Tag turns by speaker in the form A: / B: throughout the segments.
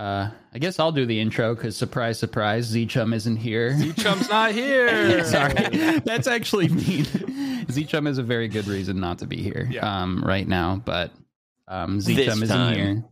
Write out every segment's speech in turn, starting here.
A: Uh, I guess I'll do the intro because surprise, surprise, Z Chum isn't here.
B: Z Chum's not here.
A: Sorry, that's actually mean. Z Chum is a very good reason not to be here
B: Yeah.
A: um, right now, but um, Z Chum isn't
C: time.
A: here.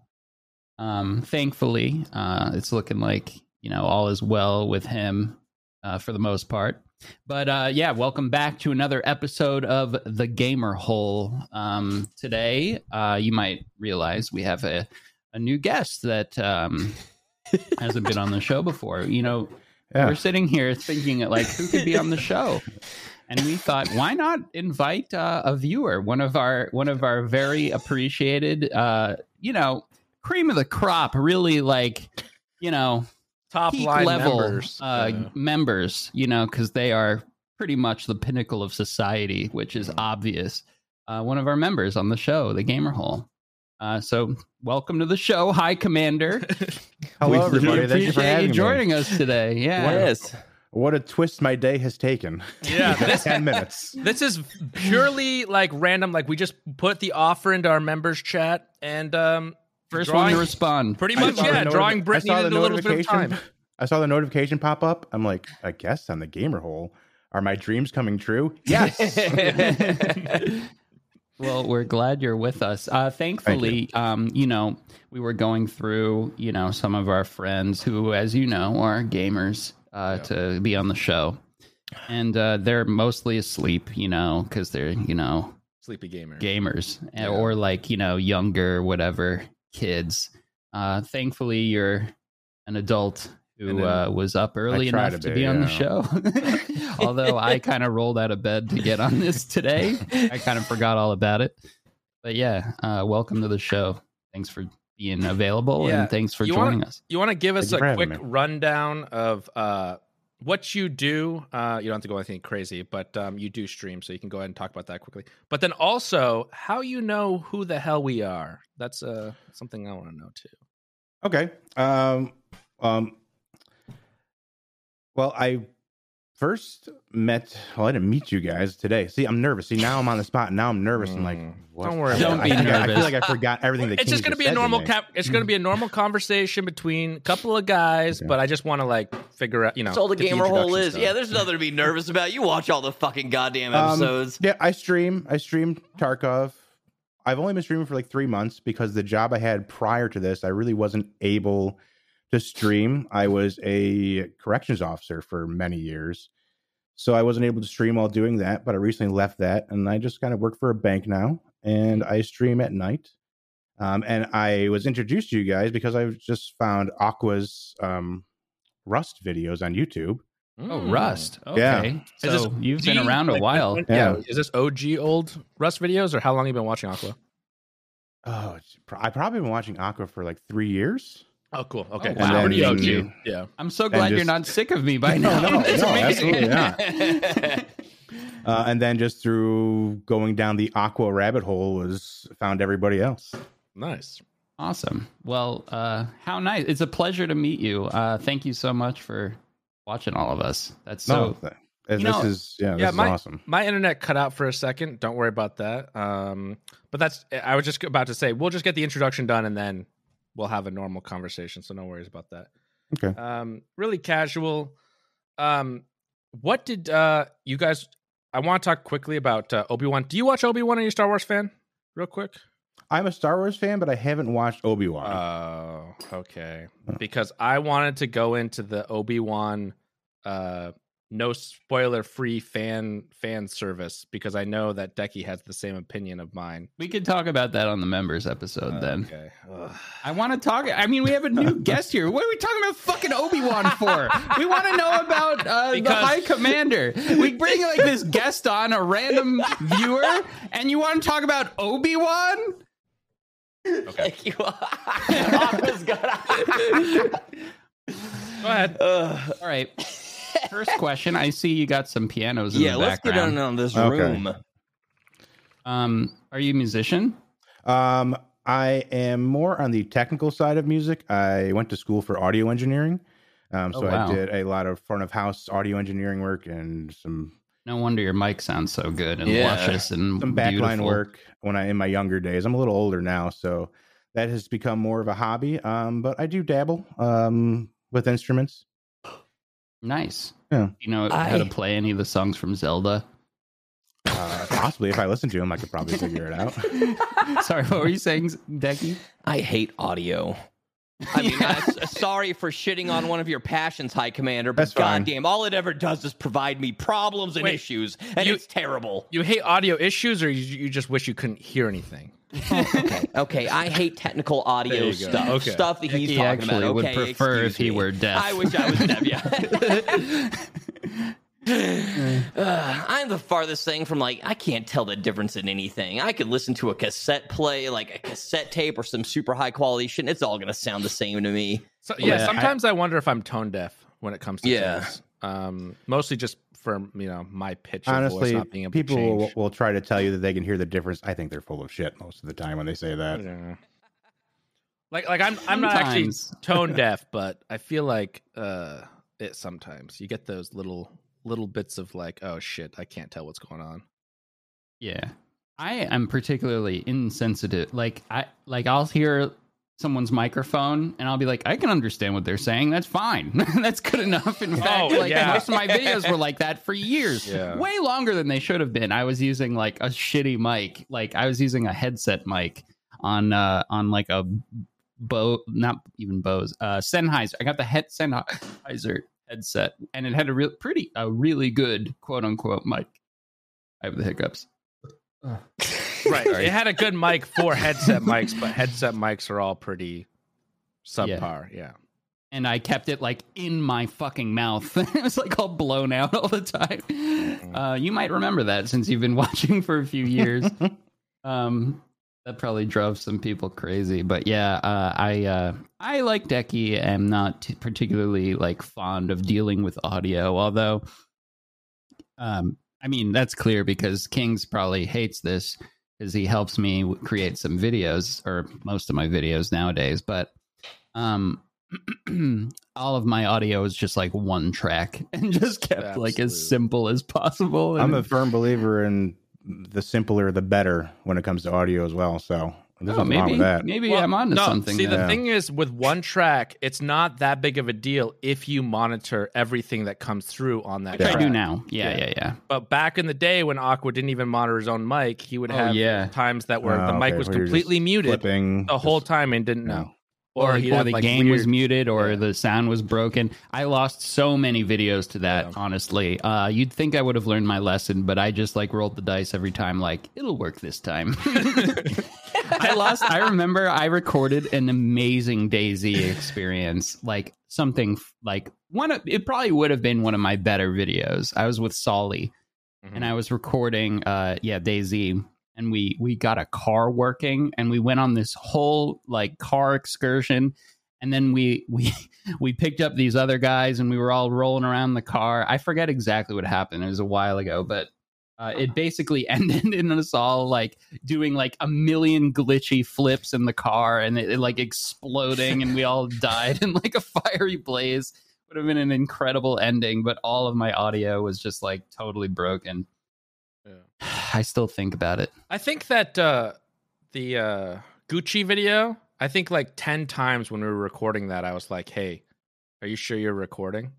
A: Um, thankfully, uh, it's looking like you know all is well with him uh, for the most part. But uh, yeah, welcome back to another episode of the Gamer Hole. Um, today, uh, you might realize we have a, a new guest that um, hasn't been on the show before. You know,
D: Yeah.
A: we're sitting here thinking like who could be on the show and we thought why not invite uh, a viewer one of our one of our very appreciated uh you know cream of the crop really like you know
B: Top line
A: level
B: members.
A: uh
B: Yeah.
A: members you know because they are pretty much the pinnacle of society which is
B: Mm-hmm.
A: obvious uh one of our members on the show the gamer hole uh, so welcome to the show, High Commander.
D: Hello,
A: We
D: everybody. Thank you for
A: appreciate
D: having
A: you
D: me.
A: joining us today. Yeah,
C: Yes.
D: What a twist my day has taken.
B: Yeah, this
D: Ten minutes.
B: this is purely like random. Like we just put the offer into our members chat, and um,
A: First
B: drawing,
A: one to respond.
B: Pretty much, yeah.
D: noti-
B: drawing
D: I
B: Brit
D: saw
B: needed
D: the
B: a little bit of time.
D: I saw the notification pop up. I'm like, I guess on the gamer hole. Are my dreams coming true? Yes.
A: Well, we're glad you're with us. Uh, thankfully, um, you know, we were going through, you know, some of our friends who, as you know, are gamers uh, to be on the show, and uh, they're mostly asleep, you know, because they're, you know,
B: Sleepy gamer.
A: gamers eh,
B: Yeah.
A: or like you know younger whatever kids. Uh, thankfully, you're an adult who
B: then-
A: uh, was up early enough
D: to
A: to
D: be,
A: be on the show. Although I kind of rolled out of bed to get on this today, I kind of forgot all about it. But yeah, uh, welcome to the show. Thanks for being available
B: Yeah.
A: and thanks for
B: You wanna-
A: joining us.
B: You want to give us
D: Thank
B: a quick rundown of uh, what you do? Uh, you don't have to go anything crazy, but um, you do stream, so you can go ahead and talk about that quickly. But then also, how you know who the hell we are? That's uh, something I want to know too.
D: okay. Um. Um. Well, I first met. Well, I didn't meet you guys today. See, I'm nervous. See, now I'm on the spot. Now I'm nervous. I'm like,
B: Mm.
D: what?
B: Don't worry
D: I-
A: about Don't be
D: I- I
A: nervous.
D: feel like I forgot everything. That
B: it's just going to be a normal cap. It's going to be a normal conversation between a couple of guys,
D: Okay.
B: but I just want to like figure out, you know,
C: That's all the
B: get
C: gamer hole is.
B: stuff.
C: Yeah, there's nothing to be nervous about. You watch all the fucking goddamn
D: Um,
C: episodes.
D: Yeah, I stream. I stream Tarkov. I've only been streaming for like three months because the job I had prior to this, I really wasn't able to stream. I was a corrections officer for many years. So I wasn't able to stream while doing that, but I recently left that and I just kind of work for a bank now and I stream at night. Um, and I was introduced to you guys because I just found Aqua's um, Rust videos on YouTube.
A: Oh,
B: Mm.
A: Rust. Okay.
D: Yeah.
A: So
B: this-
A: you've been
B: you-
A: around a while.
B: yeah.
D: Yeah.
B: Is this OG old Rust videos or how long have you been watching Aqua?
D: Oh, I've probably been watching Aqua for like three years.
B: Oh, cool. Okay.
A: Oh, wow.
B: Pretty
D: And then-
B: OG. Yeah.
A: I'm so glad you're not sick of me by
D: No,
A: now.
D: no,
A: That's
D: no, absolutely not. Uh, and then just through going down the Aqua rabbit hole was found everybody else.
B: Nice.
A: Awesome. Well, uh, how nice. It's a pleasure to meet you. Uh, thank you so much for watching all of us. That's so.
D: no, th- this
A: know-
D: is yeah, this
B: Yeah,
D: is
B: my-
D: awesome.
B: My internet cut out for a second. Don't worry about that. Um, but that's I was just about to say we'll just get the introduction done and then we'll have a normal conversation. So no worries about that.
D: Okay.
B: Um, really casual. Um, what did uh you guys? I want to talk quickly about uh, Obi Wan. Do you watch Obi Wan? Are you a Star Wars fan? Real quick.
D: I'm a Star Wars fan, but I haven't watched Obi Wan.
B: Oh, okay. Because I wanted to go into the Obi Wan, uh, no spoiler free fan fan service because I know that Decky has the same opinion of mine.
A: We could talk about that on the members episode
B: Uh,
A: then.
B: Okay. Ugh.
A: I want to talk. I mean, we have a new guest here. What are we talking about fucking Obi Wan for? We want to know about uh, the High Commander. We bring like this guest on, a random viewer, and you want to talk about Obi Wan? Okay.
C: Thank you.
B: Go ahead.
C: Ugh.
A: All right. First question. I see you got some pianos in the background.
C: yeah,
A: the
C: let's get
A: background.
C: on on this
D: Okay.
C: room.
A: Um, are you a musician?
D: Um, I am more on the technical side of music. I went to school for audio engineering. Um,
A: Oh,
D: so
A: wow.
D: I did a lot of front of house audio engineering work and some
A: No wonder your mic sounds so good and
C: Yeah.
A: luscious and
D: some backline work when I in my younger days. I'm a little older now, so that has become more of a hobby. Um, but I do dabble um, with instruments.
A: Nice.
D: Yeah.
A: You know how to play any of the songs from Zelda?
D: Uh, possibly, if I listen to them, I could probably figure it out.
A: Sorry, what were you saying, Decky?
C: I hate audio. I mean, I- sorry for shitting on one of your passions, High Commander, but
D: That's fine.
C: goddamn, all it ever does is provide me problems and
B: Wait,
C: issues, and
B: you-
C: it's terrible.
B: You hate audio issues, or you, you just wish you couldn't hear anything?
C: okay, okay, I hate technical audio stuff,
B: Okay.
C: stuff that he's
A: He
C: talking
A: actually
C: about.
A: would
C: Okay,
A: prefer if he
C: me.
A: were deaf.
C: I wish I was deaf. Yeah. Uh, I'm the farthest thing from like I can't tell the difference in anything. I could listen to a cassette play, like a cassette tape or some super high quality shit. And it's all gonna sound the same to me.
B: So, yeah,
A: Yeah, I-
B: sometimes I, wonder if I'm tone deaf when it comes to
C: Yeah.
B: things. Um, mostly just from you know my pitch of voice
D: Honestly,
B: not being able
D: people
B: to
D: will, will try to tell you that they can hear the difference. I think they're full of shit most of the time when they say that.
B: don't. Like like I'm I'm not actually tone deaf, but I feel like uh it sometimes you get those little little bits of like oh shit I can't tell what's going on.
A: Yeah. I am particularly insensitive. Like I like I'll hear someone's microphone and I'll be like, I can understand what they're saying. That's fine. That's good enough. In fact,
B: Oh,
A: like
B: yeah.
A: most of my videos were like that for years.
B: Yeah.
A: Way longer than they should have been. I was using like a shitty mic. Like I was using a headset mic on uh on like a bow not even Bose, uh Sennheiser. I got the head Sennheiser headset and it had a real pretty a really good quote unquote mic. I have the hiccups.
B: Right. It had a good mic for headset mics, but headset mics are all pretty subpar. Yeah.
A: and I kept it like in my fucking mouth. it was like all blown out all the time. Uh, you might remember that since you've been watching for a few years. um, that probably drove some people crazy, but yeah, uh, I uh, I like Decky. Am not t- particularly like fond of dealing with audio, although, um, I mean that's clear because Kings probably hates this because he helps me create some videos or most of my videos nowadays, but um all of my audio is just like one track and just kept like as simple as possible.
D: I'm a firm believer in the simpler the better when it comes to audio as well. So there's
A: oh,
D: nothing wrong
A: maybe
D: with that.
A: maybe
B: Well,
A: I'm onto
B: no,
A: something.
B: See,
A: then.
B: the thing is, with one track, it's not that big of a deal if you monitor everything that comes through on that
A: Which I do now. Yeah,
B: Yeah.
A: yeah, yeah.
B: But back in the day when Aqua didn't even monitor his own mic, he would
A: Oh,
B: have
A: yeah.
B: times that where the
D: Oh,
B: mic
D: okay,
B: was
D: where you're just
B: completely muted
D: Flipping
B: the whole
D: just-
B: time and didn't know.
A: Or,
B: he'd
A: or the
B: like,
A: game was muted, or
B: Yeah.
A: the sound was broken. I lost so many videos to that.
B: Yeah.
A: Honestly, uh, you'd think I would have learned my lesson, but I just like rolled the dice every time. Like it'll work this time. I lost. I remember I recorded an amazing DayZ experience, like something like one. Of, it probably would have been one of my better videos. I was with Solly,
B: Mhm.
A: and I was recording uh yeah DayZ and we we got a car working and we went on this whole like car excursion and then we we we picked up these other guys and we were all rolling around the car. I forget exactly what happened. It was a while ago, but uh, it basically ended in us all like doing like a million glitchy flips in the car and it, it, like exploding and we all died in like a fiery blaze. Would have been an incredible ending, but all of my audio was just like totally broken.
B: Yeah.
A: I still think about it.
B: I think that uh, the uh, Gucci video, I think like 10 times when we were recording that, I was like, hey, are you sure you're recording?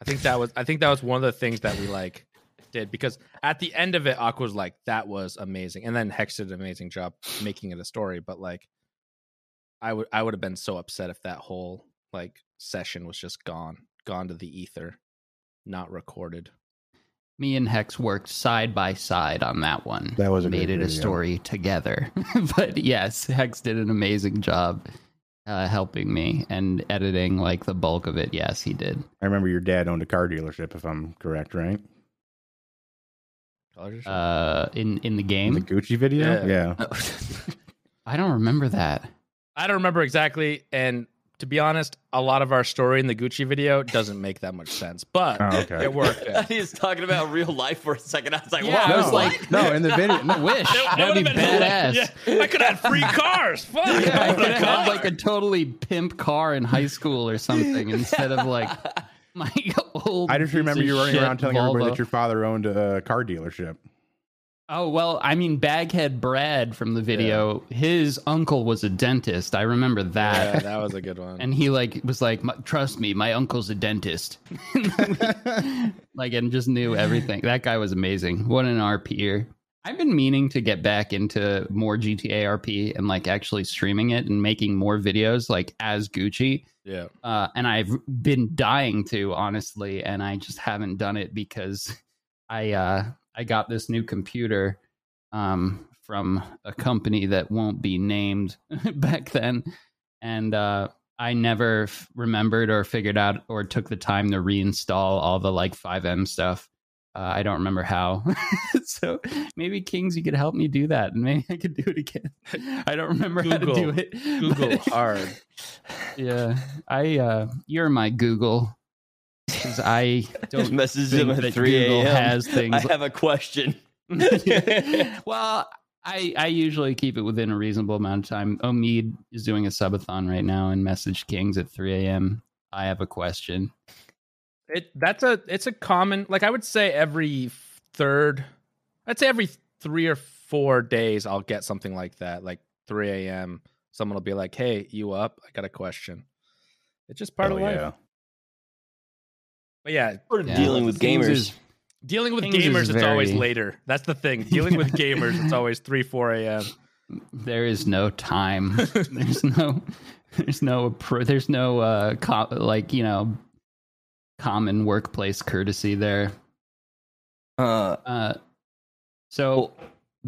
B: I think that was I think that was one of the things that we like did because at the end of it, Aqua was like, that was amazing. And then Hex did an amazing job making it a story. But like I would I would have been so upset if that whole like session was just gone, gone to the ether, not recorded.
A: Me and Hex worked side by side on that one.
D: That was a
A: made
D: great
A: it a
D: video.
A: story together. but yes, Hex did an amazing job uh, helping me and editing like the bulk of it. Yes, he did.
D: I remember your dad owned a car dealership, if I'm correct, right?
B: Colors or
A: Uh, in in the
D: In
A: game,
D: the Gucci video,
B: Yeah.
D: yeah.
A: I don't remember that.
B: I don't remember exactly, and to be honest, a lot of our story in the Gucci video doesn't make that much sense, but
D: Oh, okay.
B: it worked. out.
C: He's talking about real life for a second. I was like,
A: Yeah,
C: wow,
A: I was like-
D: no, in the video,
A: I wish
B: That
A: that'd be
B: would've been
A: badass.
B: Yeah, I could have free cars. Fuck.
A: I
B: I
A: could have had like a totally pimp car in high school or something instead of like my old.
D: I just remember you running around telling everybody that your father owned a car dealership.
A: Oh well, I mean, Baghead Brad from the video, his uncle was a dentist. I remember
B: Yeah,
A: that.
B: that was a good one.
A: and he like was like, "Trust me, my uncle's a dentist." like, and just knew everything. That guy was amazing. What an RPer. I've been meaning to get back into more GTA RP and like actually streaming it and making more videos like as Gucci.
B: yeah.
A: Uh, and I've been dying to honestly, and I just haven't done it because I uh, I got this new computer um, from a company that won't be named back then, and uh, I never f- remembered or figured out or took the time to reinstall all the like FiveM stuff. Uh, I don't remember how. so maybe Kings, you could help me do that, and maybe I could do it again. I don't remember how to do it.
B: Google hard.
A: yeah, I uh you're my Google because I don't think
C: him at
A: that
C: 3
A: Google
C: a.m.
A: has things.
C: I have a question.
A: well, I I usually keep it within a reasonable amount of time. Omid is doing a subathon right now and message Kings at 3 a.m. I have a question.
B: It that's a it's a common like I would say every third, I'd say every three or four days I'll get something like that. Like 3 a.m. Someone will be like, "Hey, you up? I got a question." It's just part
D: Oh,
B: of life.
D: yeah.
B: But yeah,
C: We're
A: Yeah.
C: dealing with gamers.
A: is-
B: dealing with
A: Kings is
B: gamers, it's always later. That's the thing. Dealing with gamers, it's always three, four a.m.
A: there is no time. there's no there's no there's no uh co- like you know common workplace courtesy there.
C: Uh,
A: Uh, so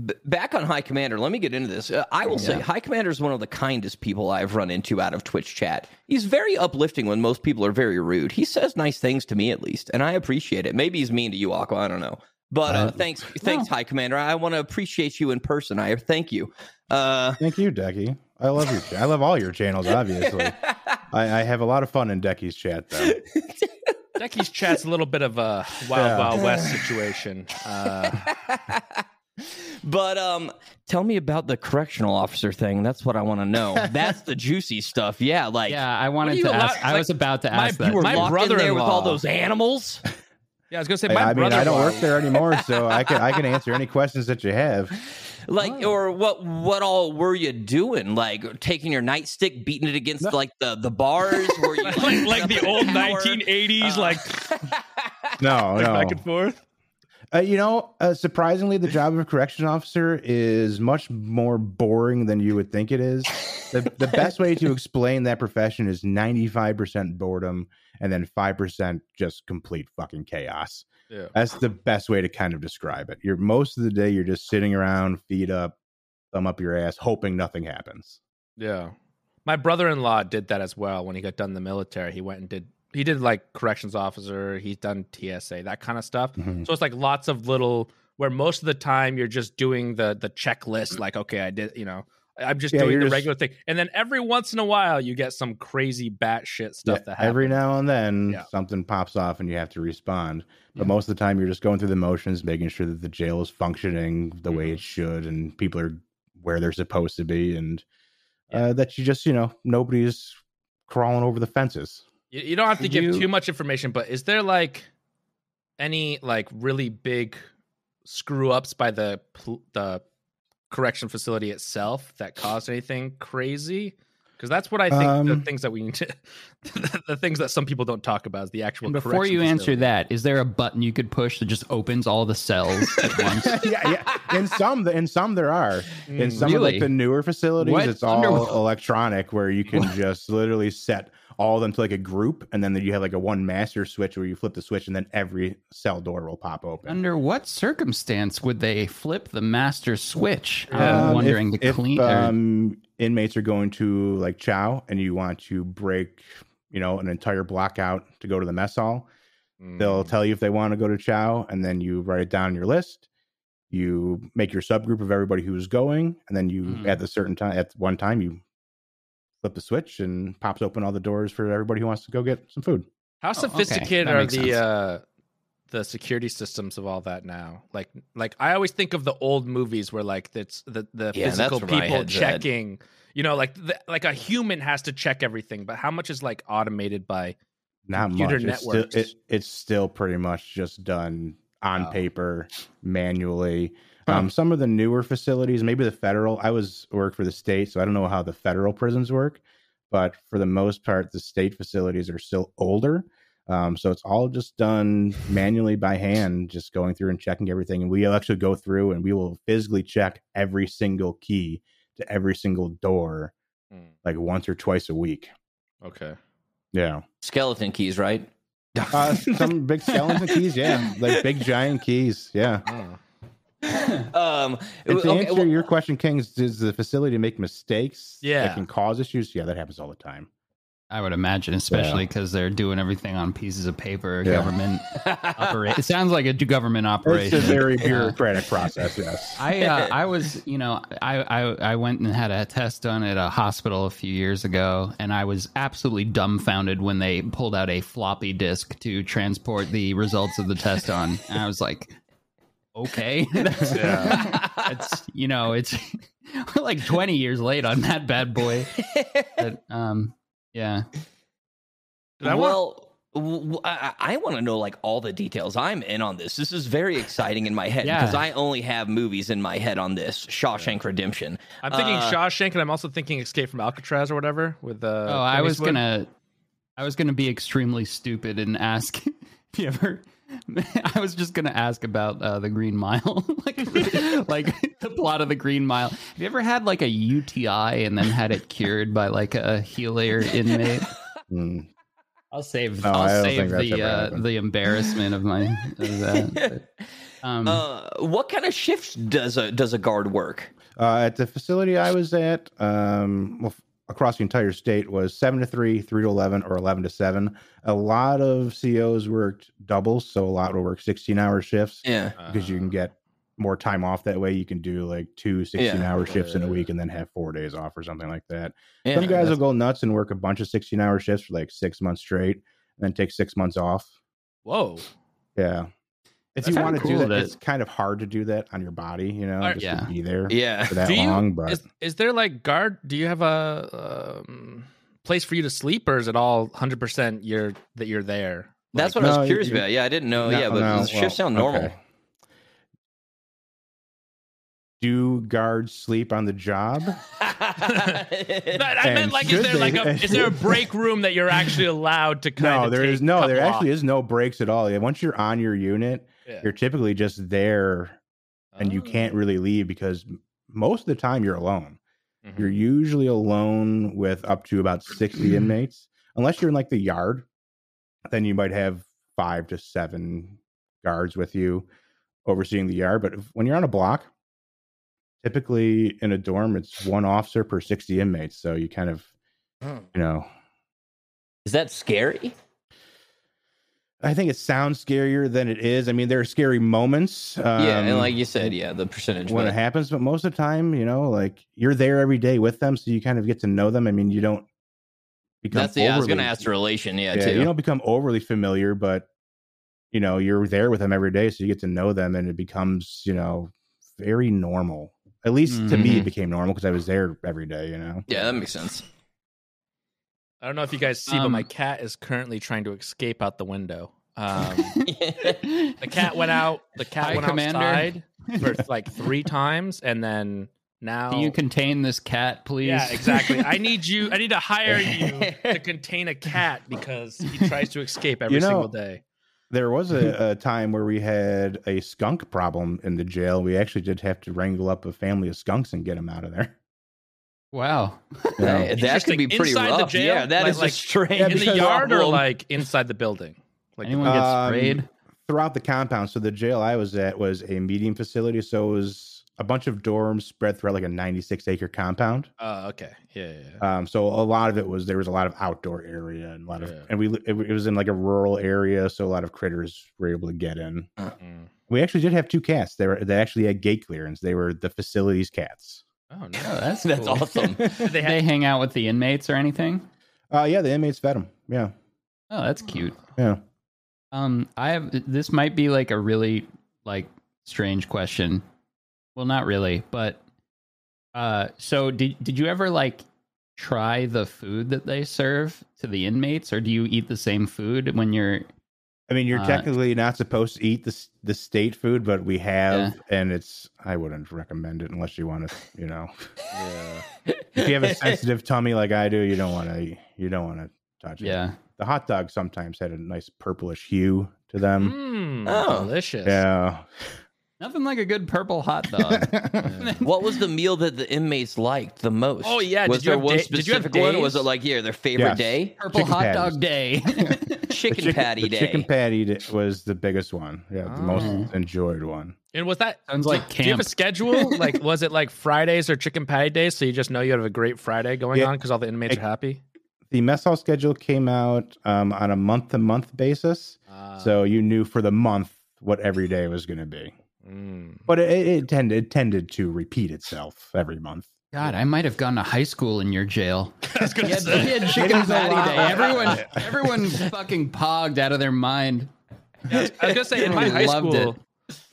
C: B- back on High Commander, let me get into this. Uh, I will say High Commander is one of the kindest people I've run into out of Twitch chat. He's very uplifting when most people are very rude. He says nice things to me at least, and I appreciate it. Maybe he's mean to you, Aqua. I don't know. But uh,
A: Uh,
C: thanks, thanks, High Commander. I want to appreciate you in person. I thank you. Uh,
D: Thank you, Decky. I love you. I love all your channels. Obviously, I, I have a lot of fun in Decky's chat, though.
B: Decky's chat's a little bit of a wild,
D: Yeah.
B: wild west situation. Uh,
C: but um, tell me about the correctional officer thing. That's what I want to know. That's the juicy stuff. Yeah, like
A: yeah, I wanted to
B: allow-
A: ask. I was about to ask
B: you
A: that.
C: you were
B: my
C: locked in there with all those animals.
B: yeah, I was gonna say
D: I,
B: my
D: I mean. I don't work there anymore, so I can I can answer any questions that you have.
C: Like, or what? What all were you doing? Like taking your nightstick, beating it against like the the bars? Were you like,
B: like, like the old
C: tower?
B: 1980s,
C: Uh,
B: like,
D: No,
B: like
D: no.
B: back and forth.
D: Uh, you know, uh, surprisingly, the job of a corrections officer is much more boring than you would think it is. The, the best way to explain that profession is 95% boredom and then 5% just complete fucking chaos.
B: Yeah.
D: That's the best way to kind of describe it. You're most of the day, you're just sitting around, feet up, thumb up your ass, hoping nothing happens.
B: Yeah. My brother-in-law did that as well when he got done in the military. He went and did he did like corrections officer, he's done TSA, that kind of stuff.
D: Mhm.
B: So it's like lots of little where most of the time you're just doing the the checklist like okay, I did, you know, I'm just
D: Yeah,
B: doing the
D: just-
B: regular thing. And then every once in a while you get some crazy batshit stuff
D: Yeah,
B: that happens.
D: every now and then
B: Yeah.
D: something pops off and you have to respond. But most of the time, you're just going through the motions, making sure that the jail is functioning the way
B: Mm-hmm.
D: it should and people are where they're supposed to be, and uh, that you just, you know, nobody's crawling over the fences.
B: You, you don't have to
A: Did
B: give
A: you-
B: too much information, but is there like any like really big screw ups by the pl- the correction facility itself that caused anything crazy? Because that's what I think the
D: Um,
B: things that we need to the things that some people don't talk about is the actual.
A: And before
B: correction
A: you answer that, is there a button you could push that just opens all the cells at once?
D: yeah, yeah. In some, in some there are. In
B: Mm.
D: some of like the newer facilities,
A: What?
D: it's all
A: Under-
D: electronic, where you can just literally set all of them to like a group, and then you have like a one master switch where you flip the switch, and then every cell door will pop open.
A: Under what circumstance would they flip the master switch?
B: Um,
A: I'm wondering
D: if,
A: to
D: if,
A: clean. or-
D: um, inmates are going to like chow and you want to break you know an entire block out to go to the mess hall they'll
B: Mm.
D: tell you if they want to go to chow and then you write it down on your list you make your subgroup of everybody who's going and then you
A: Mhm.
D: at the certain time at one time you flip the switch and pops open all the doors for everybody who wants to go get some food
B: How
A: okay.
B: sophisticated
A: That
B: are the
A: sense.
B: uh the security systems of all that now? Like like I always think of the old movies where like it's the the
C: Yeah,
B: physical people
C: head's at.
B: checking. You know, like the, like a human has to check everything, but how much is like automated by
D: not
B: Computer
D: much it's still,
B: networks.
D: it, it's still pretty much just done on
B: Oh.
D: paper manually Um, some of the newer facilities, maybe the federal. I was work for the state, so I don't know how the federal prisons work, but for the most part, the state facilities are still older. Um, so it's all just done manually by hand, just going through and checking everything. And we actually go through and we will physically check every single key to every single door,
B: Hmm.
D: like once or twice a week.
B: Okay.
D: Yeah.
C: Skeleton keys, right?
D: Uh, some big skeleton keys, yeah, like big giant keys, yeah.
B: Oh.
C: um,
D: And to
C: okay,
D: answer
C: well-
D: your question, Kings, does the facility make mistakes
B: Yeah.
D: that can cause issues? Yeah, that happens all the time.
A: I would imagine, especially because they're doing everything on pieces of paper. Government operate. It sounds like a government operation.
D: It's a very
A: Yeah.
D: bureaucratic process. Yes.
A: I uh, I was you know I, I I went and had a test done at a hospital a few years ago, and I was absolutely dumbfounded when they pulled out a floppy disk to transport the results of the test on, and I was like, okay, that's,
B: Yeah.
A: that's you know it's we're like twenty years late on that bad boy, but um yeah
B: Did I want-
C: well, w- w- I, I want to know like all the details. I'm in on this. This is very exciting in my head
A: Yeah.
C: because I only have movies in my head on this. Shawshank Redemption.
B: I'm thinking
C: Uh,
B: Shawshank, and I'm also thinking Escape from Alcatraz or whatever. With uh,
A: oh, I was
B: Eastwood.
A: gonna, I was gonna be extremely stupid and ask if you ever. I was just gonna ask about uh, the Green Mile, like, like the plot of the Green Mile. Have you ever had like a UTI and then had it cured by like a healer inmate?
D: Mm.
A: I'll save.
D: No, I
A: I'll save the uh, the embarrassment of my of that. But, um,
C: Uh, what kind of shifts does a does a guard work?
D: Uh, at the facility I was at, um, well, f- across the entire state, was seven to three, three to eleven, or eleven to seven. A lot of COs worked doubles, so a lot will work sixteen-hour shifts
C: Yeah.
D: because you can uh. get more time off that way. You can do like two 16-hour shifts in a week uh. and then have four days off or something like that.
C: yeah.
D: Some guys will go nuts and work a bunch of 16-hour shifts for like six months straight, and then take six months off.
B: Whoa.
D: Yeah. If
A: That's
D: you want to do that,
A: that-
D: it's kind of hard to do that on your body, you know,
B: Are-
D: just
A: Yeah.
D: to be there
C: Yeah.
D: for that
B: Do you-
D: long. But
B: Is is there like guard? Do you have a um, place for you to sleep, or is it all 100 percent you're that you're there?
C: That's
B: Like-
C: what I was curious
D: you-
C: about. Yeah, I didn't know.
D: No,
C: yeah, but
D: no,
C: the shifts
D: well,
C: sound normal.
D: okay. do guards sleep on the job?
B: No, I meant like, is
D: should
B: there like a is there a break room that you're actually allowed to kind
D: no,
B: of?
D: there is
B: take a
D: no. There
B: couple
D: actually
B: off?
D: is no breaks at all. Once you're on your unit,
B: Yeah.
D: you're typically just there, and you
B: Oh.
D: can't really leave because most of the time you're alone.
B: Mhm.
D: You're usually alone with up to about 60 inmates, unless you're in like the yard. Then you might have five to seven guards with you overseeing the yard. But if, when you're on a block, typically in a dorm, it's one officer per 60 inmates. So you kind of,
C: Hmm.
D: you know,
C: Is that scary?
D: I think it sounds scarier than it is. I mean, there are scary moments.
C: yeah, and
D: um,
C: like you said, yeah, the percentage.
D: when
C: but-
D: it happens, but most of the time, you know, like you're there every day with them, so you kind of get to know them. I mean, you don't become.
C: That's yeah. I was
D: overly-
C: going to ask the relation. Yeah,
D: yeah,
C: too.
D: you don't become overly familiar, but you know, you're there with them every day, so you get to know them, and it becomes, you know, very normal. At least to me, it became normal because I was there every day. You know,
C: yeah, that makes sense.
B: I don't know if you guys see, but my
A: Um,
B: cat is currently trying to escape out the window. Um, the cat went out. The cat
A: Hi,
B: went
A: Commander.
B: outside for like three times, and then now.
A: Can you contain this cat, please?
B: yeah, exactly. I need you. I need to hire you to contain a cat because he tries to escape every
D: You know,
B: single day.
D: there was a, a time where we had a skunk problem in the jail. We actually did have to wrangle up a family of skunks and get them out of there.
A: Wow.
D: You know?
C: Hey, that could be pretty
B: Inside the
C: rough.
B: jail?
C: Yeah, that
B: Like-
C: is
B: like-
C: a strange.
D: Yeah,
B: In the yard or like inside the building? Like
A: Anyone gets
D: Um,
A: sprayed?
D: throughout the compound. So the jail I was at was a medium facility, so it was a bunch of dorms spread throughout like a 96 acre compound.
B: Oh, okay. Yeah, yeah. yeah.
D: Um, so a lot of it was there was a lot of outdoor area and a lot of,
B: Yeah.
D: and we it, it was in like a rural area, so a lot of critters were able to get in.
B: Mm.
D: We actually did have two cats. They were they actually had gate clearance. They were the facility's cats.
B: Oh, no.
A: That's
C: That's
A: cool.
C: awesome.
B: Did
A: Did
B: they
A: they hang out with the inmates or anything?
D: Uh, yeah, the inmates fed them. Yeah,
A: Oh, that's cute.
D: yeah.
A: Um, I have this might be like a really like strange question. Well, not really, but uh, so did did you ever like try the food that they serve to the inmates, or do you eat the same food when you're
D: I mean, you're
A: Uh,
D: technically not supposed to eat the the state food, but we have, and it's. I wouldn't recommend it unless you want to. You know,
B: Yeah.
D: if you have a sensitive tummy like I do, you don't want to. You don't want to touch it.
A: Yeah.
D: The hot dogs sometimes had a nice purplish hue to them.
B: Mm,
C: Oh.
B: delicious.
D: Yeah.
A: Nothing like a good purple hot dog.
C: What was the meal that the inmates liked the most?
B: Oh, yeah.
C: Was
B: Did you
C: there
B: have
C: one
B: da- did you have
C: specific one? Or was it like yeah, their favorite
D: Yes.
C: day?
A: Purple
D: Chicken
A: hot
D: patties.
A: dog day.
C: Chicken
D: the
C: patty
D: the
C: day.
D: chicken patty d- was the biggest one. Yeah, the
B: Oh.
D: most enjoyed one.
B: And was that
A: Sounds
B: do-
A: like
B: Do you have a
A: camp.
B: schedule? like, was it like Fridays or chicken patty days? So you just know you have a great Friday going
D: Yeah.
B: on because all the inmates
D: It-
B: are happy.
D: The mess hall schedule came out um, on a month to month basis,
B: Uh,
D: so you knew for the month what every day was going to be.
B: Mm.
D: But it, it tended it tended to repeat itself every month.
A: God, I might have gone to high school in your jail.
B: I was gonna
A: He had,
B: say.
A: he had chicken patty day. Everyone, everyone fucking pogged out of their mind.
B: I was gonna say in my high
A: Loved
B: school,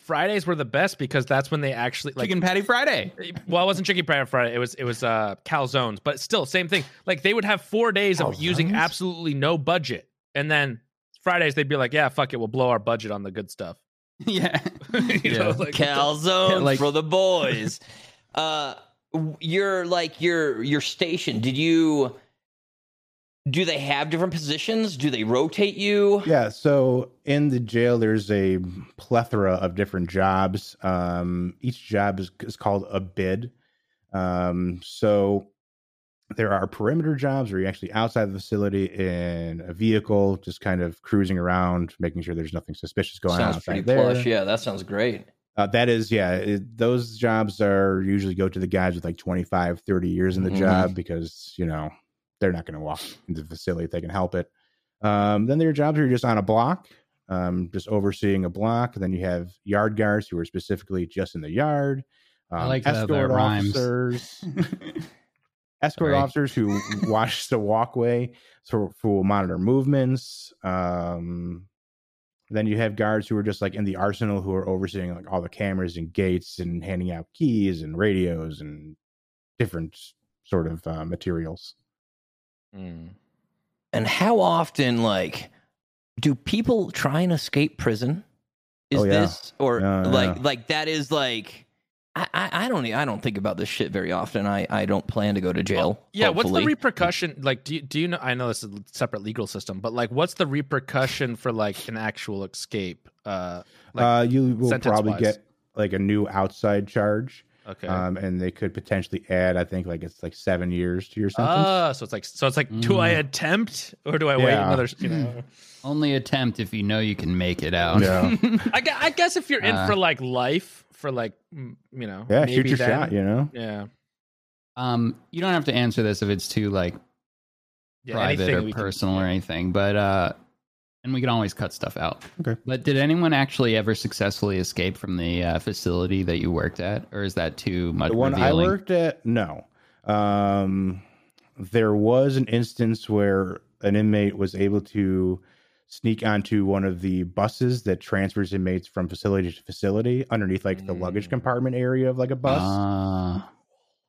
B: Fridays were the best because that's when they actually like.
A: Chicken patty Friday.
B: Well, it wasn't chicken patty Friday. It was it was uh calzones, but still same thing. Like they would have four days of using absolutely no budget, and then Fridays they'd be like, "Yeah, fuck it, we'll blow our budget on the good stuff."
A: Yeah.
B: you know,
A: Yeah.
B: like
C: Calzones
A: Like-
C: for the boys. uh, w- your like your your station. Did you? Do they have different positions? Do they rotate you?
D: Yeah, so in the jail, there's a plethora of different jobs. Um, each job is, is called a bid. Um, so there are perimeter jobs where you're actually outside the facility in a vehicle, just kind of cruising around, making sure there's nothing suspicious going on
C: Sounds pretty
D: outside there.
C: plush. Yeah, that sounds great.
D: Uh, that is, yeah, it, those jobs are usually go to the guys with like 25, 30 years in the
C: Mhm.
D: job because, you know, they're not going to walk into the facility if they can help it. Um, then there are jobs where you're just on a block, um, just overseeing a block. And then you have yard guards who are specifically just in the yard. Um,
A: I like how that
D: escort
A: rhymes.
D: officers, escort
A: Sorry.
D: officers who watch the walkway, so who will monitor movements. Um, then you have guards who are just like in the arsenal who are overseeing like all the cameras and gates and handing out keys and radios and different sort of uh, materials.
B: Mm.
C: And how often, like, do people try and escape prison? Is
D: Oh, yeah.
C: this or
D: Yeah,
C: like
D: yeah.
C: like that is like I, I I don't e- I don't think about this shit very often. I I don't plan to go to jail.
B: Yeah, what's the repercussion? Like, do you, do you know? I know this is a separate legal system, but like, what's the repercussion for like an actual escape? Uh, like,
D: uh, you will probably
B: sentence-wise?
D: get like a new outside charge,
B: okay.
D: um, and they could potentially add. I think like it's like seven years to your sentence.
B: Ah, so it's like, so it's like, do I
A: Mm.
B: attempt or do I wait another? You know,
A: Only attempt if you know you can make it out.
D: Yeah.
B: I, I guess if you're in
A: Uh,
B: for like life, for like, mm, you know,
D: yeah,
B: maybe
D: shoot your
B: then-
D: shot. You know.
B: Yeah,
A: um, you don't have to answer this if it's too like
B: yeah,
A: private or
B: we can-
A: personal or anything, but uh, and we can always cut stuff out.
D: Okay.
A: But did anyone actually ever successfully escape from the uh, facility that you worked at, or is that too much?
D: The one
A: revealing?
D: I worked at, no. Um, there was an instance where an inmate was able to sneak onto one of the buses that transfers inmates from facility to facility underneath like the luggage
B: Mm.
D: compartment area of like a bus.
A: Ah.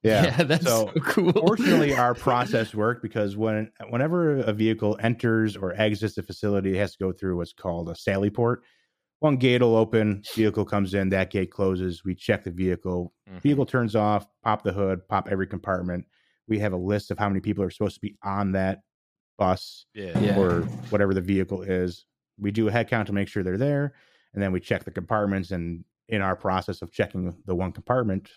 D: yeah.
A: yeah, that's so,
D: So,
A: cool.
D: Fortunately, our process worked because when whenever a vehicle enters or exits the facility, it has to go through what's called a sally port. One gate will open, vehicle comes in, that gate closes. We check the vehicle,
B: Mhm.
D: vehicle turns off, pop the hood, pop every compartment. We have a list of how many people are supposed to be on that bus
B: Yeah.
C: Yeah.
D: or whatever the vehicle is. We do a head count to make sure they're there, and then we check the compartments. And in our process of checking the one compartment,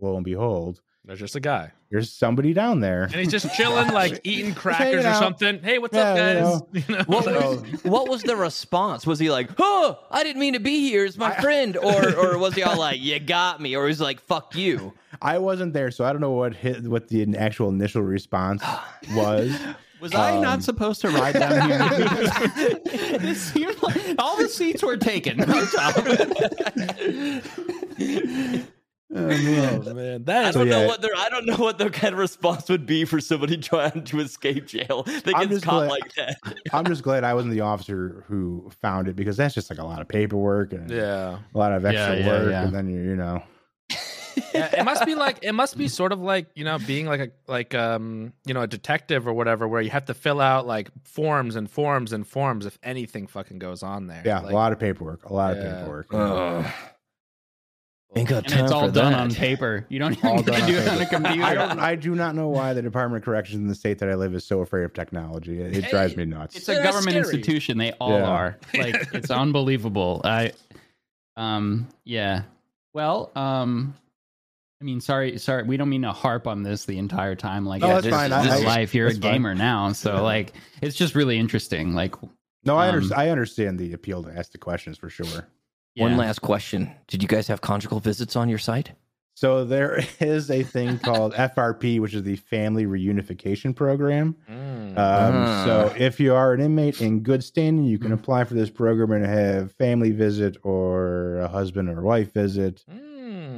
D: lo and behold,
B: There's just a guy,
D: there's somebody down there.
B: and he's just chilling, like eating crackers or something. Hey, what's
D: Yeah,
B: up,
D: you
B: guys? You know,
C: What was, what was the response? Was he like, "Oh, I didn't mean to be here. It's my
D: I-
C: friend," or or was he all like, "You got me," or he's like, "Fuck you"?
D: I wasn't there, so I don't know what hit what the actual initial response was.
A: Was I
D: Um,
A: not supposed to ride down here? it seemed like all the seats were taken.
D: Oh, man.
B: Oh man,
C: I
B: that is
D: So,
C: don't know
D: yeah.
C: what their I don't know what their kind of response would be for somebody trying to escape jail that
D: I'm
C: gets
D: just
C: caught
D: glad-
C: like that.
D: I'm just glad I wasn't the officer who found it because that's just like a lot of paperwork and
B: yeah.
D: a lot of extra
A: Yeah, yeah,
D: work,
A: yeah.
D: and then you you know
B: Yeah, it must be like it must be sort of like you know being like a like um you know a detective or whatever where you have to fill out like forms and forms and forms if anything fucking goes on there.
D: Yeah,
B: Like,
D: a lot of paperwork. A lot
B: Yeah.
D: of paperwork.
C: Ugh. Ain't got
A: and it's all
C: for
A: done
C: that.
A: on paper. You don't even
D: All
A: get
D: done on
A: do it on a computer.
D: I don't. I do not know why the Department of Corrections in the state that I live is so afraid of technology. It, it drives me nuts.
A: it's a
B: Yeah, that's
A: government
B: scary.
A: institution. They all
D: Yeah.
A: are. Like it's unbelievable. I, um, yeah. Well, um, I mean, sorry, sorry. We don't mean to harp on this the entire time. Like,
D: No,
A: yeah,
D: that's
A: this,
D: fine.
A: this
D: I-
A: is
D: I-
A: life. You're a
D: that's fine.
A: gamer now, so
D: Yeah.
A: like, it's just really interesting. Like,
D: no, I
A: um,
D: understand. I understand the appeal to ask the questions for sure.
C: One last question. Did you guys have conjugal visits on your site?
D: So there is a thing called FRP, which is the Family Reunification Program.
B: Mm.
D: Um,
C: Ah.
D: So if you are an inmate in good standing, you can apply for this program and have family visit or a husband or wife visit.
B: Mm.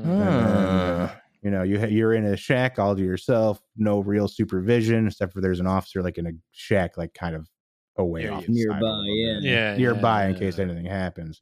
D: Uh, you know, you ha- you're in a shack all to yourself, no real supervision, except for there's an officer like in a shack, like kind of away off
B: you.
D: the side a
E: Nearby,
D: little
E: yeah.
D: bit.
B: Yeah,
D: nearby in case anything happens.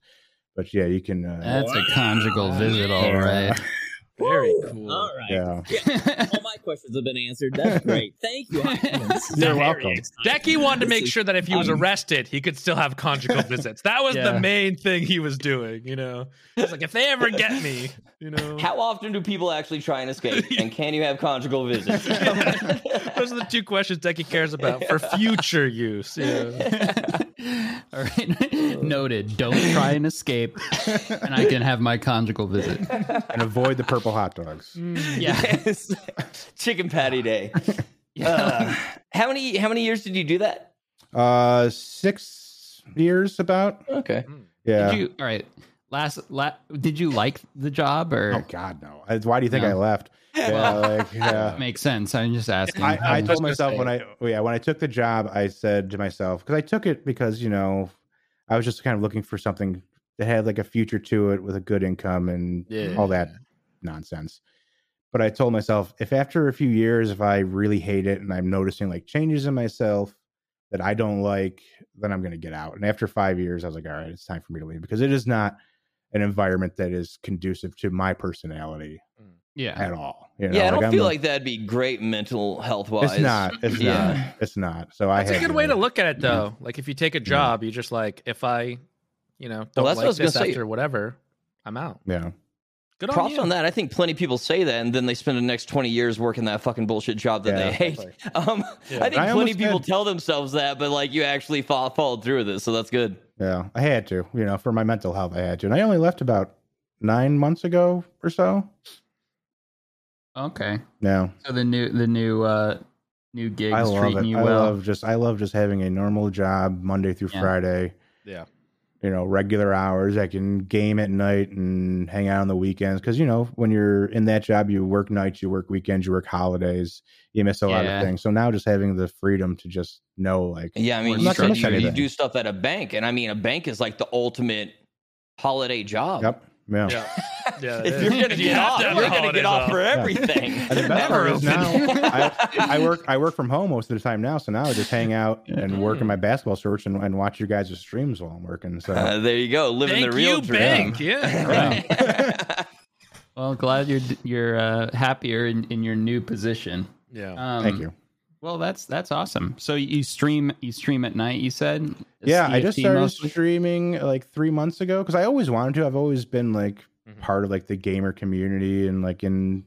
D: But yeah, you can. Uh,
A: That's a conjugal visit, all right.
B: Very cool.
E: All right.
D: yeah.
E: All my questions have been answered. That's great. Thank you. This is
D: You're welcome.
B: Decky wanted to make sure that if he was arrested, he could still have conjugal visits. That was
A: Yeah.
B: the main thing he was doing. You know, it's like if they ever get me, you know,
C: How often do people actually try and escape? And can you have conjugal visits?
B: those are the two questions Decky cares about for future use. Yeah.
A: all right. Noted. Don't try and escape, and I can have my conjugal visit.
D: and avoid the purple hot dogs.
A: Yeah.
C: Yes. Chicken patty day.
A: yeah.
C: Uh, how many how many years did you do that?
D: Uh, six years about.
C: Okay.
D: Yeah.
A: Did you all right? Last, la, did you like the job or
D: Oh God, no! Why do you think
A: No.
D: I left? Yeah, like yeah.
A: makes sense? I'm just asking.
D: I, I
B: was
D: told myself when I oh, yeah when I took the job, I said to myself because I took it because you know I was just kind of looking for something that had like a future to it with a good income and
B: Yeah.
D: all that nonsense. But I told myself if after a few years, if I really hate it and I'm noticing like changes in myself that I don't like, then I'm going to get out. And after five years, I was like, all right, it's time for me to leave because it is not an environment that is conducive to my personality mm.
A: Yeah.
D: at all. You know,
C: yeah, I don't
D: I'm
C: feel
D: a-
C: like that'd be great mental health wise.
D: it's not. It's
C: Yeah.
D: not. It's not. So I
B: That's a good way to look at it, though. Like if you take a
D: Yeah.
B: job, you just like if I, you know, don't
C: that's what I
B: like
C: was gonna
B: this
C: say.
B: after whatever, I'm out.
D: Yeah.
B: Good on
C: Props
B: you.
C: on that. I think plenty of people say that, and then they spend the next twenty years working that fucking bullshit job that
D: Yeah,
C: they hate.
B: exactly.
C: Um,
B: Yeah.
C: I think
D: I
C: plenty of people
D: had-
C: tell themselves that, but like you actually fo- followed through with it, so that's good.
D: Yeah. I had to, you know, for my mental health, I had to. And I only left about nine months ago or so.
A: Okay.
D: No.
A: So the new the new uh new gigs
D: I love
A: treating
D: it.
A: you
D: I
A: well.
D: love just I love just having a normal job Monday through
A: Yeah.
D: Friday.
B: Yeah.
D: You know, regular hours. I can game at night and hang out on the weekends because you know when you're in that job, you work nights, you work weekends, you work holidays, you miss a lot of things. So now just having the freedom to just know, like,
C: Yeah, I mean, you,
D: not gonna
C: said you, you do stuff at a bank, and I mean, a bank is like the ultimate holiday job.
D: yep, yeah.
B: Yeah. Yeah.
C: If you're gonna
B: You
C: get off,
B: to
C: you're gonna get
B: holidays
C: off for everything.
D: And the best part is now I, I work I work from home most of the time now, so now I just hang out and work in my basketball shorts and, and watch your guys' streams while I'm working. So
C: Uh, there you go, living
B: Thank
C: the real
B: you,
C: dream.
B: bank. Yeah.
A: well, glad you're you're uh, happier in, in your new position.
B: Yeah.
A: Um,
D: thank you.
A: Well, that's that's awesome. So you stream you stream at night. You said
D: Yeah, I just started
A: mostly?
D: streaming like three months ago because I always wanted to. I've always been like
B: Mhm.
D: part of like the gamer community and like in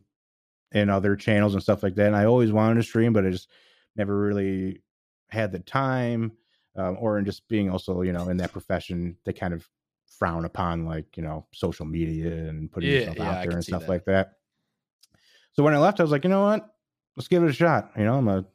D: in other channels and stuff like that. And I always wanted to stream, but I just never really had the time, um, or in just being also you know in that profession, they kind of frown upon like you know social media and putting
B: Yeah,
D: yourself
B: yeah, I
D: out there and stuff
B: that.
D: like that. So when I left, I was like, you know what? Let's give it a shot. You know, I'm a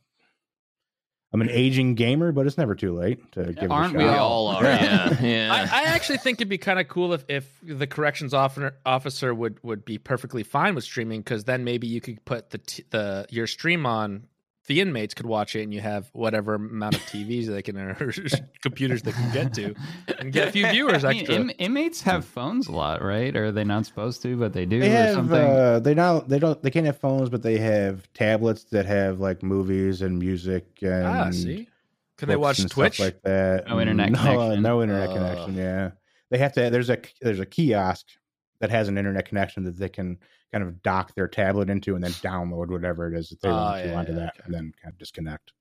D: I'm an aging gamer, but it's never too late to give
A: aren't
D: it
A: we
D: a
C: We all are. Yeah, yeah.
B: I, I actually think it'd be kind of cool if, if the corrections officer, officer would, would be perfectly fine with streaming because then maybe you could put the t- the your stream on the inmates could watch it and you have whatever amount of TVs they can or computers they can get to and get a few viewers
A: I mean,
B: extra.
A: im- inmates have phones a lot, right? Or are they not supposed to, but they do,
D: They
A: or
D: have
A: something?
D: uh, they now they don't they can't have phones, but they have tablets that have like movies and music and
B: ah, see, can they watch Twitch?
D: like that.
A: No internet
D: no,
A: connection.
D: No internet
B: Uh.
D: connection. Yeah, they have to. There's a there's a kiosk that has an internet connection that they can kind of dock their tablet into and then download whatever it is that they
B: Oh,
D: want ah, to
B: yeah,
D: onto
B: yeah,
D: that
B: okay.
D: and then kind of disconnect.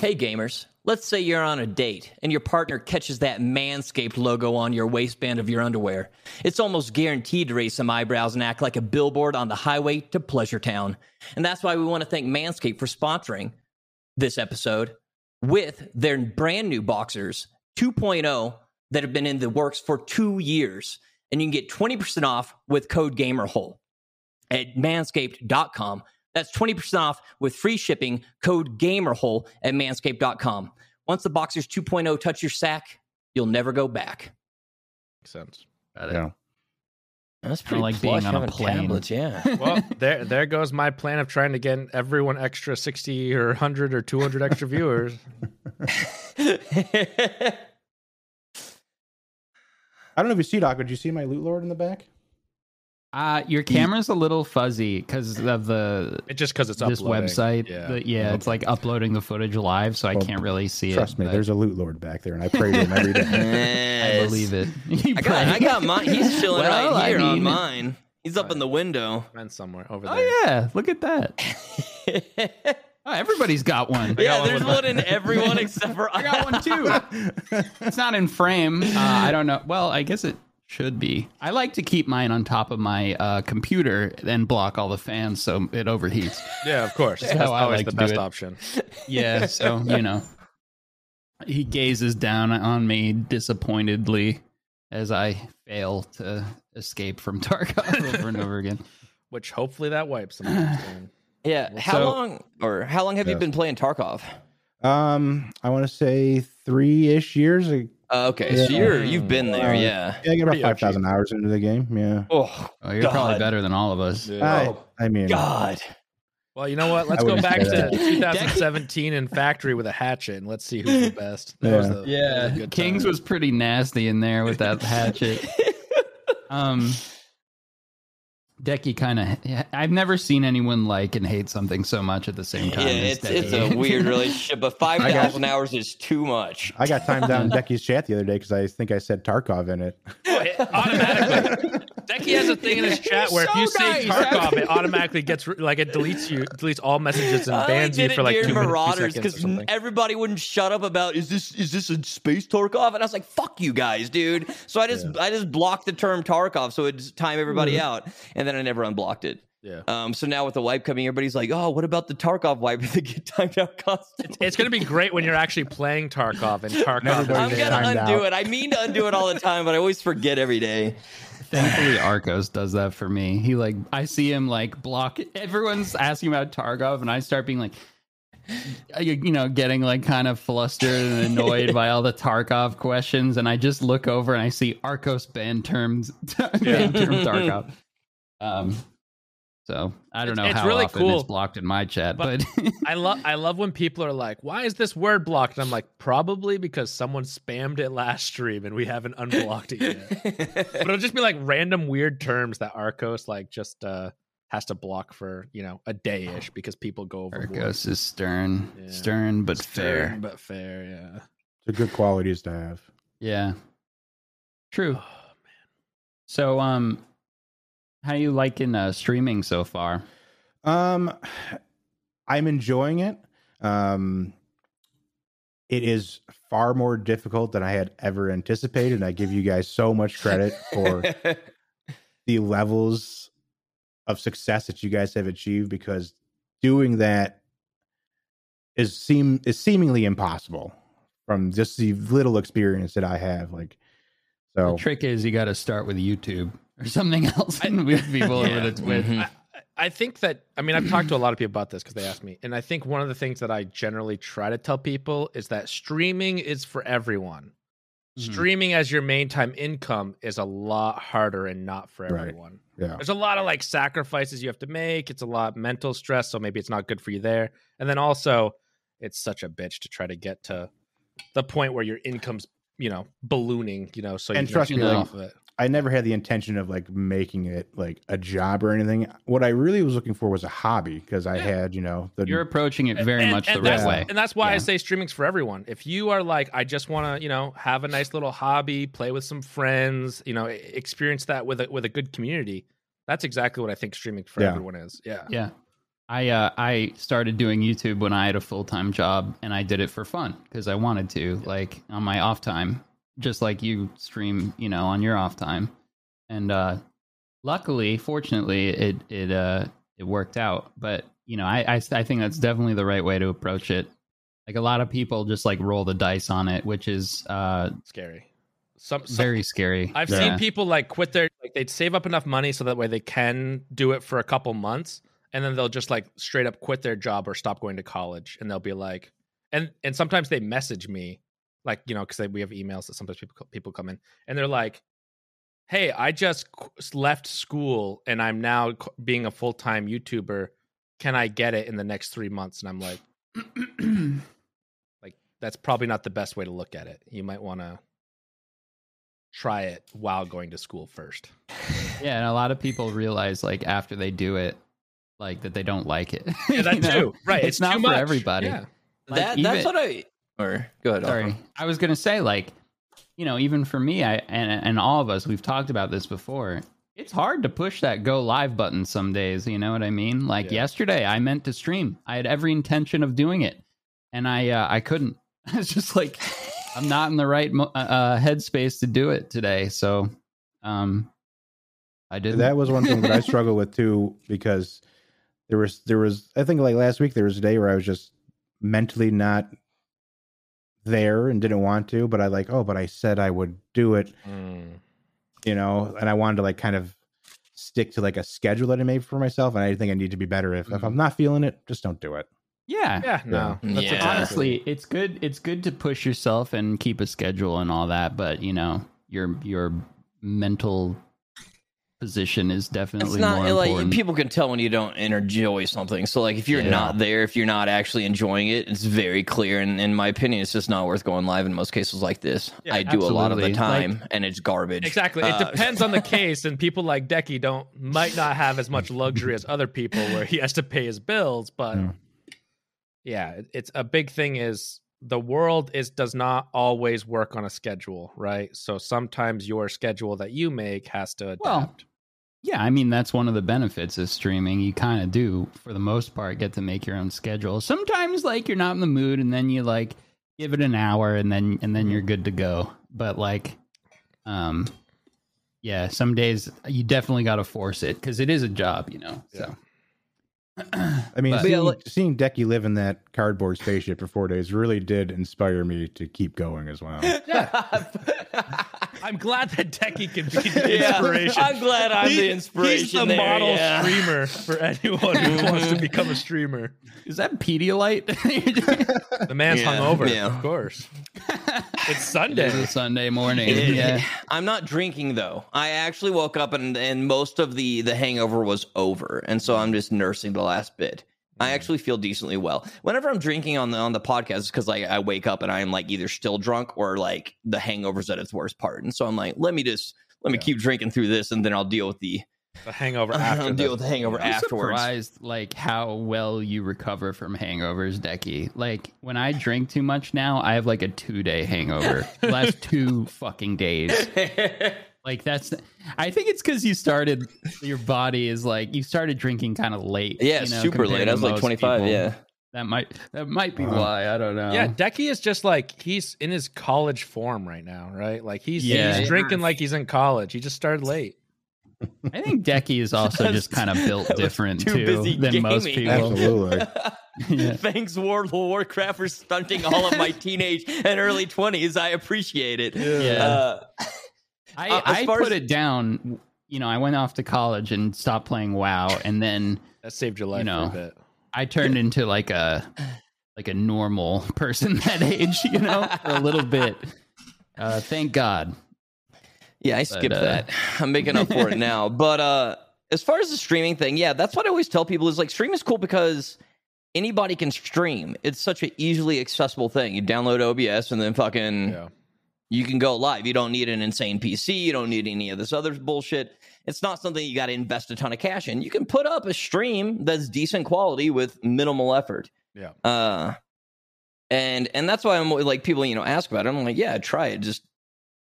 C: Hey gamers, let's say you're on a date and your partner catches that Manscaped logo on your waistband of your underwear. It's almost guaranteed to raise some eyebrows and act like a billboard on the highway to Pleasure Town. And that's why we want to thank Manscaped for sponsoring this episode with their brand new boxers 2.0 that have been in the works for two years. And you can get 20% off with code GAMERHOLE at manscaped.com. That's 20% off with free shipping, code GAMERHOLE at manscaped.com. Once the Boxers 2.0 touch your sack, you'll never go back.
B: Makes sense.
A: Got it.
D: Yeah.
C: That's
A: pretty like being plush on a plane. tablets,
C: yeah.
B: Well, there there goes my plan of trying to get everyone extra 60 or 100 or 200 extra viewers.
D: I don't know if you see Doc, but did you see my loot lord in the back?
A: Uh, your camera's a little fuzzy because of the
B: It's just because it's
A: this
B: uploading.
A: website.
B: Yeah.
A: The- yeah, it's like uploading the footage live, so I can't really see
D: Trust
A: it.
D: Trust me,
A: but
D: there's a loot lord back there, and I pray to him every day.
A: I believe it.
C: I got, I got mine. He's chilling
A: Well,
C: right
A: I
C: here on mine. He's up in the window.
B: Mine's somewhere over there.
A: Oh yeah, look at that. Oh, everybody's got one.
B: got
C: yeah,
B: one
C: there's
B: with
C: one in everyone except for
A: I got one too. it's not in frame. Uh, I don't know. Well, I guess it should be. I like to keep mine on top of my uh, computer and block all the fans so it overheats.
B: Yeah, of course. That's
A: how I
B: always
A: like
B: the
A: to do
B: best
A: it.
B: option.
A: Yeah, so you know, he gazes down on me disappointedly as I fail to escape from Tarkov over and over again.
B: Which hopefully that wipes them. Soon.
C: Yeah. How
A: So-
C: long or how long have you been playing Tarkov?
D: Um, I want to say three ish years.
C: Uh, okay, so you're you've been there,
D: Uh,
C: yeah.
D: yeah, I get about five thousand hours into the game. Yeah,
C: Oh
A: Oh, you're probably better than all of us.
B: Yeah.
D: I, I mean,
C: God.
B: Well, you know what? Let's
D: I
B: go back to 2017 in factory with a hatchet and let's see who's the best. That was
D: Yeah.
B: that was a
A: Yeah,
B: good
A: Kings
B: time.
A: was pretty nasty in there with that hatchet. Um, Decky kind of. I've never seen anyone like and hate something so much at the same
C: Yeah,
A: time. as
C: it's it's a weird relationship, but five thousand hours is too much.
D: I got timed down in Decky's chat the other day because I think I said Tarkov in it.
B: Oh, it- automatically. Decky has a thing in his chat where if you
A: so
B: say
A: nice.
B: Tarkov, it automatically gets like it deletes you, deletes all messages and bans you for like two minutes,
C: Marauders because everybody wouldn't shut up about is this is this a space Tarkov? And I was like, fuck you guys, dude. So I just I just blocked the term Tarkov so it'd time everybody out, and then I never unblocked it.
B: Yeah.
C: Um, so now with the wipe coming, everybody's like, oh, what about the Tarkov wipe that get timed out constantly?
B: It's going to be great when you're actually playing Tarkov and Tarkov.
C: I'm gonna undo
D: out.
C: it. I mean to undo it all the time, but I always forget every day.
A: Thankfully, Arcos does that for me. He like I see him like block. Everyone's asking about Tarkov, and I start being like, you you know, getting like kind of flustered and annoyed by all the Tarkov questions, and I just look over and I see Arcos ban terms, ban term Tarkov. Um, so I don't
B: It's-
A: know
B: it's
A: how
B: really
A: often
B: cool.
A: it's blocked in my chat,
B: But-
A: but,
B: I love I love when people are like, "Why is this word blocked?" And I'm like, "Probably because someone spammed it last stream and we haven't unblocked it yet." but it'll just be like random weird terms that Arcos like just uh has to block for you know a day ish because people go over.
A: Arcos is stern,
B: Yeah.
A: stern but fair.
B: But fair. Yeah.
D: It's a good qualities to have.
A: Yeah, true.
B: Oh, man.
A: So, um, how you liking uh, streaming so far?
D: Um, I'm enjoying it. Um, it is far more difficult than I had ever anticipated. And I give you guys so much credit for the levels of success that you guys have achieved because doing that is seem is seemingly impossible from just the little experience that I have. Like, so
A: The trick is you got to start with YouTube or something else and with people
B: Yeah.
A: over to Twitch.
C: Mhm.
B: I, I think that I mean I've talked to a lot of people about this because they asked me, and I think one of the things that I generally try to tell people is that streaming is for everyone.
A: Mhm.
B: Streaming as your main time income is a lot harder and not for
D: Right.
B: everyone.
D: yeah,
B: There's a lot of like sacrifices you have to make. It's a lot of mental stress, so maybe it's not good for you there. And then also, it's such a bitch to try to get to the point where your income's you know ballooning. You know, so you
D: And
B: can
D: trust
A: me, like,
B: off of it.
D: I never had the intention of like making it like a job or anything. What I really was looking for was a hobby because I
B: Yeah.
D: had, you know, the
A: You're approaching it very
B: and,
A: much the
B: and
A: right
B: that's,
A: way.
B: And that's why I say streaming's for everyone. If you are like, I just want to, you know, have a nice little hobby, play with some friends, you know, experience that with a with a good community. That's exactly what I think streaming for
D: Yeah.
B: everyone is. Yeah.
A: Yeah. I uh, I started doing YouTube when I had a full time job, and I did it for fun because I wanted to, like on my off time, just like you stream, you know, on your off time. And uh, luckily, fortunately, it it uh it worked out. But you know, I, I I think that's definitely the right way to approach it. Like a lot of people just like roll the dice on it, which is uh
B: Scary. Some, some
A: very scary.
B: I've
A: Yeah.
B: seen people like quit their like they'd save up enough money so that way they can do it for a couple months and then they'll just like straight up quit their job or stop going to college and they'll be like and and sometimes they message me like you know because we have emails that sometimes people people come in and they're like hey i just left school and i'm now being a full-time youtuber can i get it in the next three months and i'm like like that's probably not the best way to look at it you might want to try it while going to school first
A: Yeah, and a lot of people realize like after they do it, like that they don't like it.
B: yeah
A: You
B: that
A: know?
B: too right
A: It's, not
B: too
A: for
B: much.
A: everybody.
B: yeah
A: Like,
C: that
A: even-
C: that's what I. Or go ahead.
A: Sorry,
C: Alpha.
A: I was gonna say like, you know, even for me, I and and all of us, we've talked about this before. It's hard to push that go live button some days. You know what I mean? Like
B: Yeah.
A: yesterday, I meant to stream. I had every intention of doing it, and I uh, I couldn't. it's just like I'm not in the right mo- uh, uh, headspace to do it today. So, um, I did
D: that was one thing that I struggled with too because there was there was I think like last week there was a day where I was just mentally not there and didn't want to, but I like oh, but I said I would do it,
B: Mm.
D: you know, and I wanted to like kind of stick to like a schedule that I made for myself, and I think I need to be better if if I'm not feeling it, just don't do it.
A: yeah.
B: yeah no
C: Yeah.
B: that's
C: Yeah.
B: exactly-
A: honestly it's good it's good to push yourself and keep a schedule and all that but you know your your mental position is definitely
C: It's
A: definitely
C: not
A: more
C: like
A: important
C: people can tell when you don't enjoy something. So like if you're
A: Yeah.
C: not there, if you're not actually enjoying it, it's very clear. And in my opinion, it's just not worth going live in most cases like this.
B: Yeah,
C: I do a lot of the
A: absolutely.
C: time, and it's garbage.
B: Exactly. It
C: Uh,
B: depends on the case, and people like Decky don't might not have as much luxury as other people, where he has to pay his bills. But
D: Mm.
B: yeah, it's a big thing. Is the world is does not always work on a schedule, right? So sometimes your schedule that you make has to adapt.
A: Well, yeah i mean that's one of the benefits of streaming. You kind of do for the most part get to make your own schedule. Sometimes like you're not in the mood and then you like give it an hour and then and then you're good to go. But like um yeah some days you definitely got to force it because it is a job you know so
D: I mean,
A: But-
D: seeing,
C: Yeah, like-
D: seeing Decky live in that cardboard spaceship for four days really did inspire me to keep going as well.
B: I'm glad that Decky can be the
C: Yeah,
B: inspiration.
C: I'm glad I'm
B: He-
C: the inspiration.
B: He's the
C: there,
B: model
C: yeah.
B: streamer for anyone who wants to become a streamer.
A: is that pedialyte
B: The man's
C: Yeah,
B: hungover,
C: yeah.
B: of course. It's
A: It is
B: Sunday.
A: a Sunday morning.
C: It-
A: yeah.
C: I'm not drinking though. I actually woke up and and most of the the hangover was over, and so I'm just nursing the last bit. I mm. actually feel decently well. Whenever I'm drinking on the on the podcast, because like I wake up and I'm like either still drunk or like the hangover's at its worst part, and so I'm like, let me just let me
B: Yeah.
C: keep drinking through this, and then I'll deal with the
B: The hangover
C: I'll
B: after
C: deal with the hangover
A: I'm
C: afterwards.
A: surprised like how well you recover from hangovers, Decky. Like when I drink too much now, I have like a two day hangover. Last two fucking days. Like that's I think it's because you started your body is like you started drinking kind of late.
C: Yeah,
A: you know,
C: super late.
A: to
C: I was like 25.
A: people.
C: Yeah.
A: That might that might be
D: Wow.
A: why. I don't know.
B: Yeah, Decky is just like he's in his college form right now, right? Like he's
A: Yeah.
B: he's drinking like he's in college. He just started late.
A: I think Decky is also just kind of built different
C: too
A: too,
C: busy
A: than most people.
D: Absolutely.
A: Yeah.
C: Thanks, World of Warcraft, for stunting all of my teenage and early 20s. I appreciate it.
A: Yeah.
C: Uh,
A: I,
C: Uh,
A: I put
C: as-
A: it down. You know, I went off to college and stopped playing WoW, and then
B: That saved your life You
A: know,
B: for a bit.
A: I turned into like a like a normal person that age. You know, for a little bit. Uh, thank God.
C: Yeah, I skipped
A: uh,
C: that. I'm making up for it now. But uh as far as the streaming thing, yeah, that's what I always tell people is like stream is cool because anybody can stream. It's such an easily accessible thing. You download OBS and then fucking
B: Yeah.
C: You can go live. You don't need an insane PC. You don't need any of this other bullshit. It's not something you got to invest a ton of cash in. You can put up a stream that's decent quality with minimal effort.
B: Yeah.
C: Uh, and and that's why I'm like people you know ask about it. I'm like, yeah, try it. Just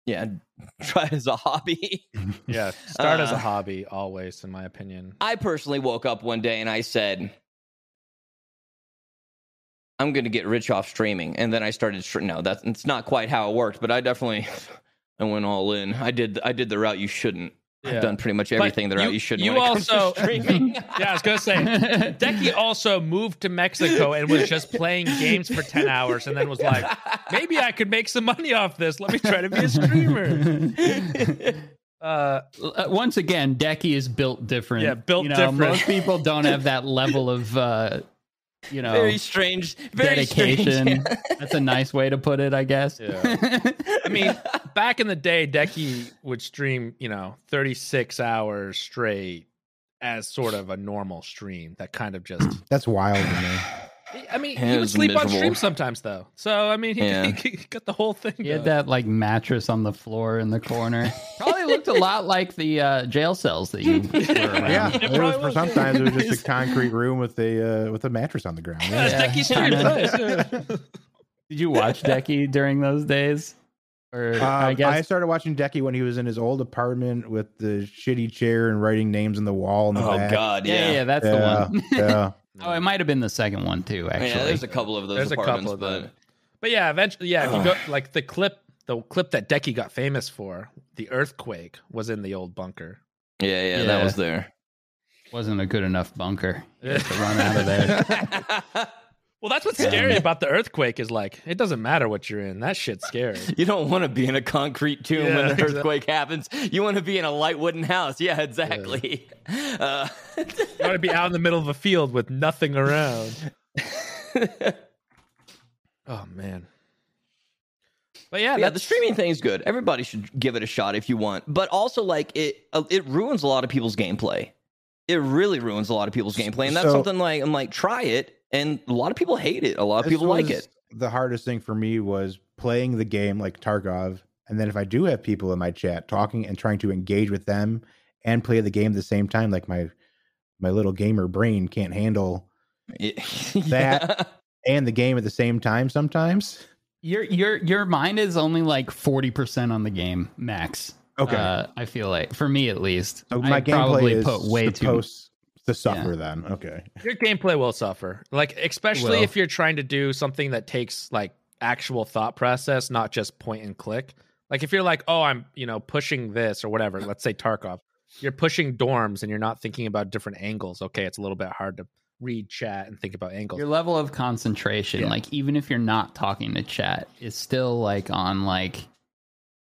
C: yeah, try it as a hobby.
B: Yeah. Start as
C: Uh,
B: a hobby always, in my opinion.
C: I personally woke up one day and I said, I'm going to get rich off streaming. And then I started, no, that's it's not quite how it worked, but I definitely, I went all in. I did, I did the route you shouldn't.
B: Yeah.
C: I've done pretty much everything the
B: you-
C: route you shouldn't.
B: you
C: when it
B: also-
C: streaming.
B: Yeah, I was gonna say Decky also moved to Mexico and was just playing games for ten hours, and then was like, maybe I could make some money off this. Let me try to be a streamer. Uh,
A: Uh, Once again, Decky is built different.
B: Yeah, built
A: you know,
B: different.
A: Most people don't have that level of, uh, you know,
C: very strange, very
A: dedication.
C: Strange.
A: That's a nice way to put it, I guess.
B: Yeah. I mean, back in the day, Decky would stream, you know, 36 hours straight as sort of a normal stream that kind of just
D: That's wild to me.
B: I mean,
C: It
B: he would
C: was
B: sleep on
C: miserable.
B: stream sometimes though. So I mean, he,
C: Yeah.
B: he got the whole thing.
A: He had that like mattress on the floor in the corner. Probably looked a lot like the uh, jail cells that you were.
D: Yeah,
B: It
D: it was for sometimes it was just a concrete room with a uh, with a mattress on the ground.
B: Yeah,
D: Yeah.
B: Decky's stream
A: kinda. Did you watch Decky during those days? Or
D: Um,
A: I guess I,
D: started watching Decky when he was in his old apartment with the shitty chair and writing names on the wall in the
C: Oh
D: back.
C: God,
A: yeah,
C: yeah,
A: yeah, that's
D: yeah,
A: the one.
D: yeah.
A: oh, it might have been the second one too. Actually,
C: Yeah, there's a couple of those
B: There's a couple of
C: but
B: them. But yeah, eventually, yeah. If you go like the clip, the clip that Decky got famous for, the earthquake, was in the old bunker.
C: yeah, yeah,
A: Yeah.
C: that was there.
A: wasn't a good enough bunker to run out of there.
B: Well, that's what's scary about the earthquake is like it doesn't matter what you're in. That shit's scary.
C: You don't want to be in a concrete tomb
B: Yeah,
C: when the
B: exactly.
C: earthquake happens. You want to be in a light wooden house. Yeah, exactly. Uh,
B: You want to be out in the middle of a field with nothing around. Oh man. But yeah,
C: yeah, the streaming thing is good. Everybody should give it a shot if you want. But also, like it, uh, it ruins a lot of people's gameplay. It really ruins a lot of people's gameplay, and that's
D: So-
C: something like I'm like, try it, and a lot of people hate it. A lot of people like it.
D: The hardest thing for me was playing the game like Tarkov, and then if I do have people in my chat talking and trying to engage with them and play the game at the same time, like my my little gamer brain can't handle
C: Yeah.
D: and the game at the same time sometimes.
A: Your your your mind is only like forty percent on the game max.
D: Okay.
A: Uh, I feel like for me at least.
D: so my
A: I
D: gameplay
A: probably
D: is
A: put way too.
D: supposed to suffer then. Okay.
B: your gameplay will suffer. Like especially
A: Will.
B: if you're trying to do something that takes like actual thought process, not just point and click. Like if you're like, oh, I'm you know pushing this or whatever. Let's say Tarkov, you're pushing dorms and you're not thinking about different angles. Okay, it's a little bit hard to read chat and think about angles.
A: Your level of concentration,
B: Yeah.
A: like even if you're not talking to chat, is still like on like,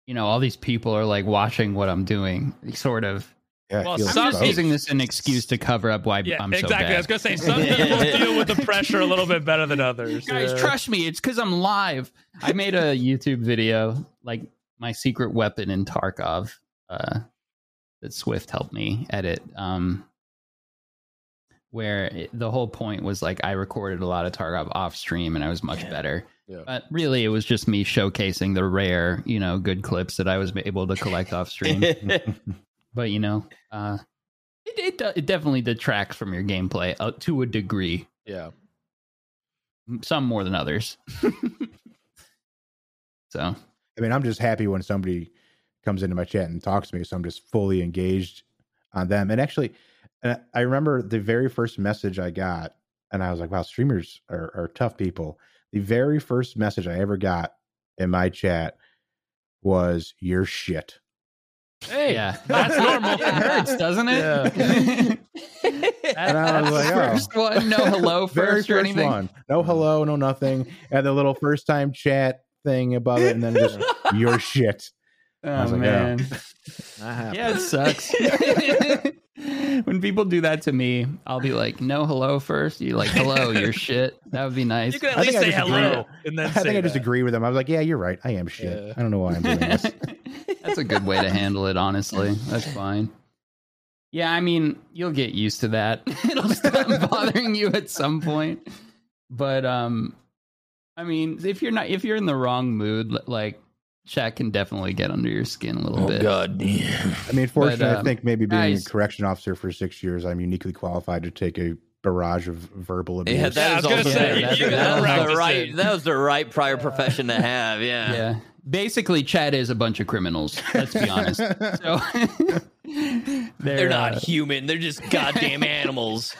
A: you know, all these people are like watching what I'm doing, sort of.
D: Yeah.
B: Well,
D: I feel
A: I'm
B: some
A: just using this as an excuse to cover up why
B: yeah,
A: I'm so
B: exactly.
A: bad.
B: I was gonna say some people deal with the pressure a little bit better than others.
A: Guys,
B: Yeah.
A: trust me, it's because I'm live. I made a YouTube video, like my secret weapon in Tarkov, uh, that Swift helped me edit. Um, where it, the whole point was like I recorded a lot of Tarkov off stream and I was much better.
B: Yeah.
A: But really, it was just me showcasing the rare, you know, good clips that I was able to collect off stream. but you know, uh, it, it it definitely detracts from your gameplay uh, to a degree.
B: Yeah.
A: Some more than others. so
D: I mean, I'm just happy when somebody comes into my chat and talks to me, so I'm just fully engaged on them. And actually, uh, I remember the very first message I got, and I was like, "Wow, streamers are, are tough people." The very first message I ever got in my chat was "You're shit."
B: Hey,
A: yeah,
B: that's normal.
A: it hurts, doesn't it?
D: And I was like,
A: the
D: "Oh."
A: first one. No hello
D: Very
A: first or anything.
D: one, no hello, no nothing, and the little first time chat thing above it, and then just "You're shit."
A: Oh
D: was like,
A: man,
B: That
A: yeah, it sucks. When people do that to me, I'll be like, "No hello first. You like hello? You're shit." That would be nice.
B: You can at
D: I
B: least
D: think I
B: say
D: just agree.
B: hello and then
D: I think I just
B: that.
D: agree with them. I was like, "Yeah, you're right. I am shit.
B: Yeah.
D: I don't know why I'm doing this."
A: That's a good way to handle it, honestly. That's fine. Yeah, I mean, you'll get used to that. It'll stop bothering you at some point. But um I mean, if you're not if you're in the wrong mood, like chat can definitely get under your skin a little
C: Oh
A: bit.
C: God.
D: I mean, fortunately, I
A: um,
D: think maybe being
A: guys-
D: a correction officer for six years, I'm uniquely qualified to take a barrage of verbal abuse.
C: Yeah,
B: Yeah, I
C: that
B: was gonna
C: also
A: say,
C: that,
A: you
C: that was the right. That was the right prior profession to have. Yeah.
A: Yeah. Basically, Chad is a bunch of criminals. Let's be honest. So they're,
C: They're not
A: uh,
C: human. They're just goddamn animals.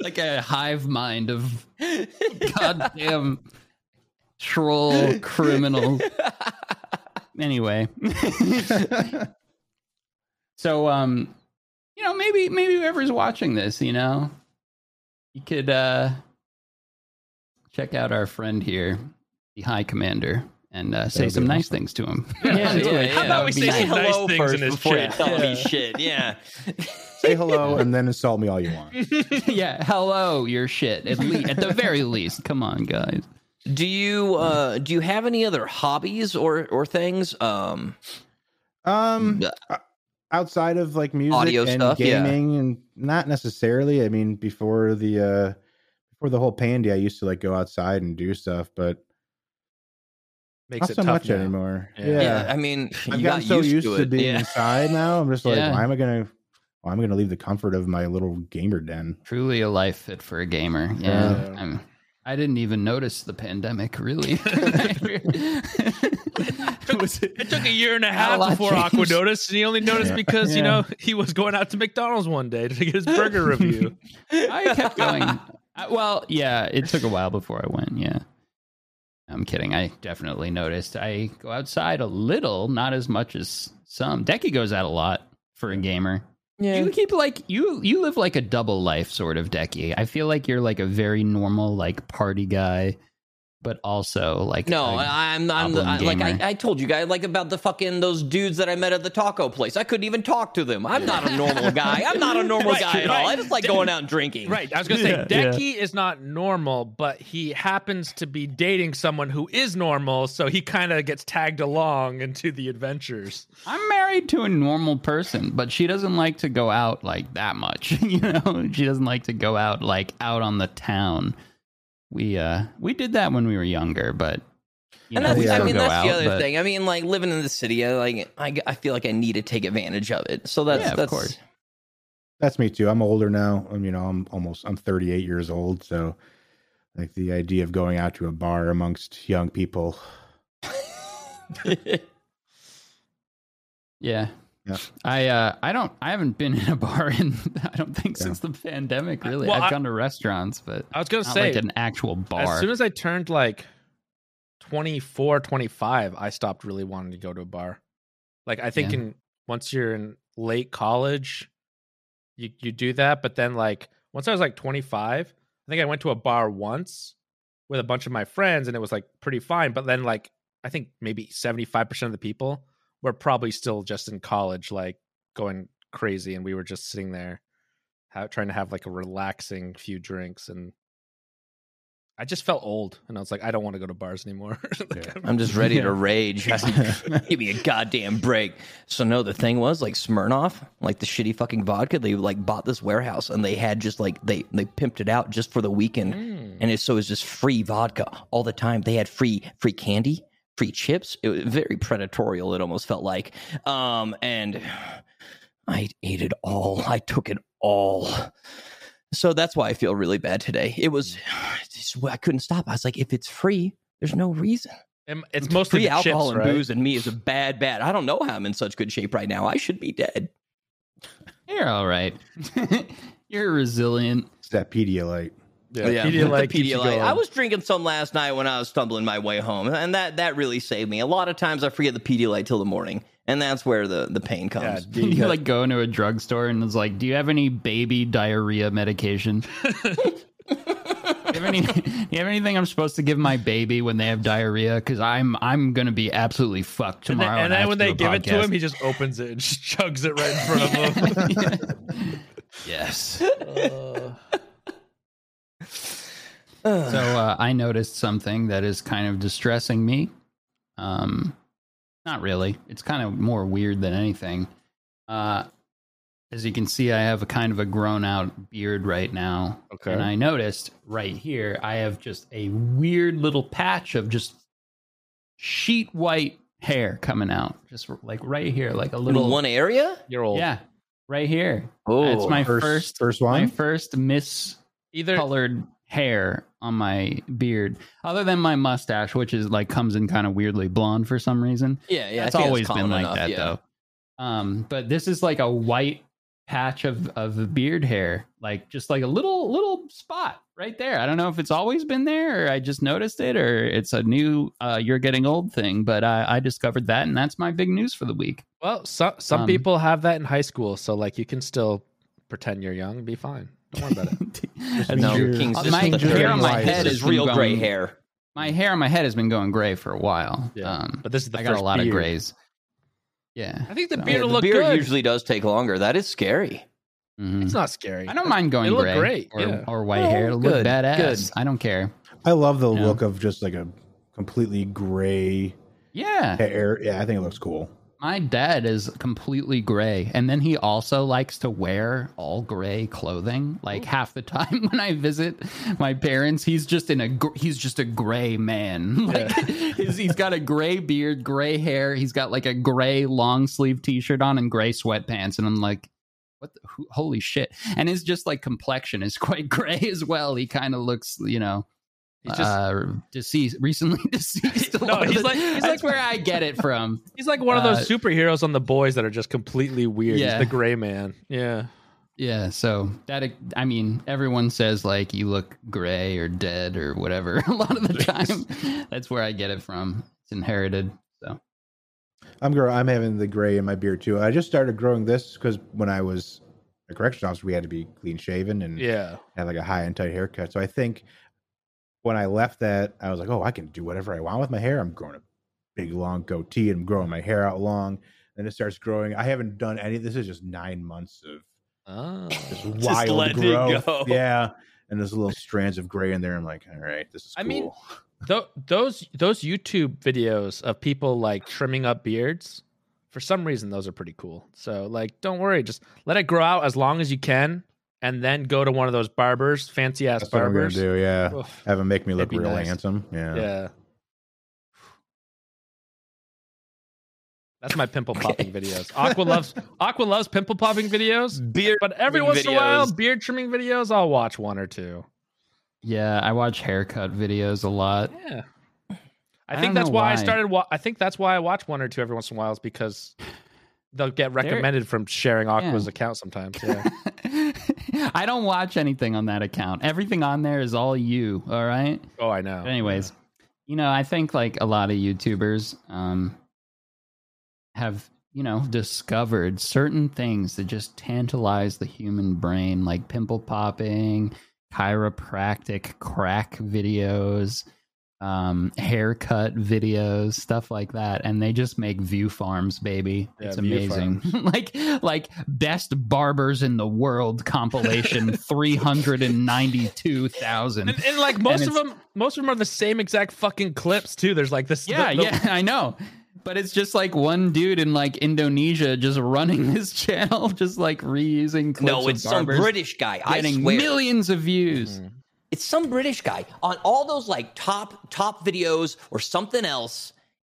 A: like a hive mind of goddamn troll criminal. Anyway, so um, you know, maybe maybe whoever's watching this, you know, you could uh check out our friend here, the High Commander, and uh, say
D: would be
A: some nice things to him.
C: Yeah,
A: On
C: yeah, yeah.
B: How about we say
A: be
C: Say
A: nice.
B: nice
C: hello
B: things
C: first
B: in his
C: before
B: chat.
C: you tell me shit. Yeah.
D: Say hello and then insult me all you want.
A: yeah, hello, your shit. At least, at the very least, come on, guys.
C: Do you uh do you have any other hobbies or or things? Um
D: Um, outside of like music
C: Audio
D: and
C: stuff, yeah.
D: gaming, and not necessarily. I mean, before the uh before the whole pandy, I used to like go outside and do stuff, but
B: Makes
D: not
B: it
D: so
B: tough
D: much
B: now.
D: anymore.
B: Yeah.
D: Yeah,
C: yeah, I mean
D: I've
C: you
D: gotten
C: got
D: so
C: used,
D: used
C: to,
D: to, being
C: yeah.
D: inside now. I'm just like,
A: Yeah.
D: why am I gonna? Well, I'm gonna leave the comfort of my little gamer den.
A: Truly a life fit for a gamer. Yeah.
B: Yeah.
A: I'm, didn't even notice the pandemic, really. it was,
B: It took a year and a
A: Not a
B: half
A: lot
B: before Aqua noticed, and he only noticed because you know he was going out to McDonald's one day to get his burger review.
A: I kept going. I, well, yeah, it took a while before I went. Yeah. I'm kidding. I definitely noticed. I go outside a little, not as much as some. Decky goes out a lot for a gamer.
C: Yeah.
A: You keep like you you live like a double life sort of Decky. I feel like you're like a very normal like party guy, but also like
C: No,
A: a-
C: I- I'm I'm
A: goblin
C: I, like. I, I told you guys like about the fucking those dudes that I met at the taco place. I couldn't even talk to them. I'm not a normal guy. I'm not a normal
B: Right,
C: guy at all. I just like going out and drinking.
B: Right. I was gonna say
A: Yeah, yeah.
B: Decky is not normal, but he happens to be dating someone who is normal, so he kind of gets tagged along into the adventures.
A: I'm married to a normal person, but she doesn't like to go out like that much. you know, she doesn't like to go out like out on the town. We uh we did that when we were younger, but you
C: And
A: know,
C: that's,
A: we
C: I
A: still
C: mean,
A: go
C: that's
A: out,
C: the other
A: but-
C: thing. I mean, like living in the city, I like I, I feel like I need to take advantage of it. So that's
A: Yeah, of
C: that's
A: course.
D: That's me too. I'm older now. I'm, you know, I'm almost I'm 38 years old, so like the idea of going out to a bar amongst young people.
A: Yeah.
D: Yeah.
A: I uh I don't I haven't been in a bar in I don't think
D: Yeah.
A: since the pandemic really.
B: Well,
A: I've
B: I-
A: gone to restaurants, but
B: I was gonna
A: not
B: say
A: like an actual bar.
B: as soon as I turned like 24, 25, I stopped really wanting to go to a bar. Like I think
A: Yeah.
B: in once you're in late college, you you do that, but then like once I was like 25, I think I went to a bar once with a bunch of my friends and it was like pretty fine, but then like I think maybe 75% of the people were probably still just in college like going crazy and we were just sitting there ha- trying to have like a relaxing few drinks and I just felt old and I was like I don't want to go to bars anymore. Like,
D: Yeah.
B: I'm-
C: I'm just ready
A: Yeah.
C: to rage. Give me a goddamn break. So no, the thing was like Smirnoff, like the shitty fucking vodka. They like bought this warehouse and they had just like they they pimped it out just for the weekend,
B: Mm.
C: and it, so it was just free vodka all the time. They had free free candy, free chips. It was very predatorial. It almost felt like, um, and I ate it all. I took it all. So that's why I feel really bad today. It was, just, I couldn't stop. I was like, if it's free, there's no reason
B: And it's mostly
C: free
B: the
C: alcohol
B: chips,
C: and
B: right?
C: booze and me is a bad bad. I don't know how I'm in such good shape right now. I should be dead.
A: You're all right. You're resilient.
D: It's that Pedialyte.
B: Yeah,
C: The
B: Pedialyte keeps
C: Pedialyte. I was drinking some last night when I was stumbling my way home, and that that really saved me. A lot of times I forget the Pedialyte till the morning, and that's where the the pain comes.
B: do you
A: You like go into a drugstore and it's like, "Do you have any baby diarrhea medication? do, you have any, do you have anything I'm supposed to give my baby when they have diarrhea? Because I'm I'm gonna be absolutely fucked
B: and then,
A: tomorrow."
B: and then when they
A: do a
B: give it to him, he just opens it and just chugs it right in front of him.
A: yes.
B: Uh,
A: So uh, I noticed something that is kind of distressing me. Um, not really. It's kind of more weird than anything. Uh, as you can see, I have a kind of a grown out beard right now.
B: Okay.
A: And I noticed right here, I have just a weird little patch of just sheet white hair coming out, just like right here, like a
C: In
A: little
C: one area?
B: You're old.
A: Yeah, right here.
C: Oh,
A: it's my
D: First,
A: first
D: first
A: my
D: first
A: first
B: Either
A: colored hair on my beard, other than my mustache, which is like comes in kind of weirdly blonde for some reason.
C: yeah, yeah.
A: It's always been like
C: enough,
A: that
C: yeah.
A: though. Um, but this is like a white patch of of beard hair, like just like a little little spot right there. I don't know if it's always been there, or I just noticed it, or it's a new uh, "you're getting old" thing. But I, I discovered that, and that's my big news for the week.
B: well, some some
A: Um,
B: people have that in high school, so like you can still pretend you're young and be fine. Don't worry about it.
A: That's
D: means
C: No,
D: you're-
C: King's
A: Uh,
C: this
A: my
C: the
D: hair on my
C: one.
D: head
C: is
A: been
C: real gray hair.
A: my hair on my head has been going gray for a while.
B: Yeah,
A: um,
B: but this is the
A: I got a lot
B: beard.
A: of grays. Yeah,
B: I think the
A: So-
B: beard
C: Yeah,
B: will
C: the
B: look
C: beard
B: good.
C: usually does take longer. That is scary.
A: Mhm.
B: It's not scary.
A: I don't mind going
B: They look
A: gray
B: great,
A: or,
B: yeah.
A: or white
C: Oh,
A: hair. It'll look badass.
C: good.
A: I don't care.
D: I love the
A: Yeah.
D: look of just like a completely gray
A: Yeah,
D: hair. Yeah, I think it looks cool.
A: My dad is completely gray, and then he also likes to wear all gray clothing. Like half the time when I visit my parents, he's just in a gr- he's just a gray man. Like his, he's got a gray beard, gray hair. He's got like a gray long sleeve t shirt on and gray sweatpants, and I'm like. What the, holy shit! And his just like complexion is quite gray as well. He kind of looks, you know,
B: He's just
A: uh, deceased, recently deceased.
B: No, he's
A: the-
B: like- he's like-
A: where I get it from.
B: he's like one of those
A: uh,
B: superheroes on the boys that are just completely weird.
A: Yeah.
B: He's the gray man. Yeah.
A: Yeah, so that I mean, everyone says like you look gray or dead or whatever. A lot of the time, that's where I get it from. It's inherited. So
D: I'm growing. I'm having the gray in my beard too. I just started growing this because when I was a correction officer, we had to be clean shaven and
B: Yeah.
D: had like a high and tight haircut. So I think when I left that, I was like, oh, I can do whatever I want with my hair. I'm growing a big long goatee and I'm growing my hair out long. Then it starts growing. I haven't done any. This is just nine months of
B: Oh.
D: just
C: Just
D: wild
C: let it
D: growth.
C: go.
D: Yeah, and there's little strands of gray in there. I'm like, all right, this is.
B: I
D: Cool.
B: mean, Th- those those YouTube videos of people like trimming up beards, for some reason those are pretty cool. So like, don't worry, just let it grow out as long as you can, and then go to one of those barbers, fancy ass
D: that's what I'm gonna
B: barbers.
D: do. Yeah,
B: Oof.
D: have them make me look real
B: nice.
D: handsome. Yeah.
B: Yeah. That's my pimple popping videos. Aqua loves Aqua loves pimple popping videos,
C: Beard
B: but every
C: trimming
B: once in a while,
C: videos.
B: beard trimming videos, I'll watch one or two.
A: yeah, I watch haircut videos a lot.
B: Yeah. I,
A: I
B: think that's
A: know
B: why, I started. Wa- I think that's why I watch one or two every once in a while is because they'll get recommended from sharing Aqua's
A: Yeah.
B: account sometimes. Yeah.
A: I don't watch anything on that account. Everything on there is all you. All right.
B: oh, I know.
A: But anyways, you know, I think like a lot of YouTubers um, have, you know, discovered certain things that just tantalize the human brain, like pimple popping, chiropractic crack videos, um, haircut videos, stuff like that. And they just make view farms, baby.
B: Yeah,
A: it's amazing. like like best barbers in the world compilation, three hundred and ninety two thousand.
B: And, and like most of them, most of them are the same exact fucking clips too. There's like this.
A: Yeah,
B: the- the-
A: yeah, I know. But it's just like one dude in like Indonesia just running this channel, just like reusing clips
C: No,
A: of
C: it's some British guy. I
A: getting
C: swear.
A: millions of views.
B: Mhm.
C: It's some British guy on all those like top top videos or something else.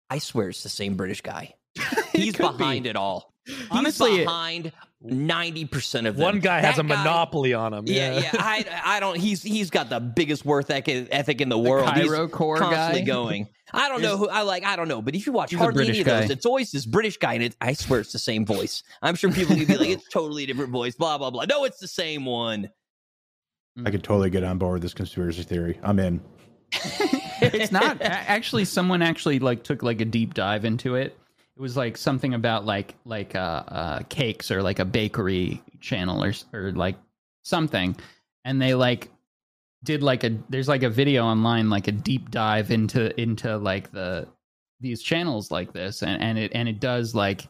C: I swear it's the same British guy. He's
A: could be.
C: behind it all.
A: Honestly,
C: He's
A: it-
C: behind ninety percent of them.
B: One guy has
C: That
B: a monopoly on him.
C: Yeah, yeah. I, I don't. He's he's got the biggest worth ethic, ethic in the world. He's
A: Cairo core
C: constantly
A: guy?
C: going. I don't know who I like. I don't know, but if you watch
A: He's
C: hardly any of those,
A: guy.
C: it's always this British guy, and it, I swear it's the same voice. I'm sure people can be like, it's totally different voice. Blah blah blah. No, it's the same one.
D: I could totally get on board with this conspiracy theory. I'm in.
A: it's not actually someone actually like took like a deep dive into it it was like something about like like uh, uh cakes or like a bakery channel or or like something and they like did like a there's like a video online like a deep dive into into like the these channels like this and and it and it does like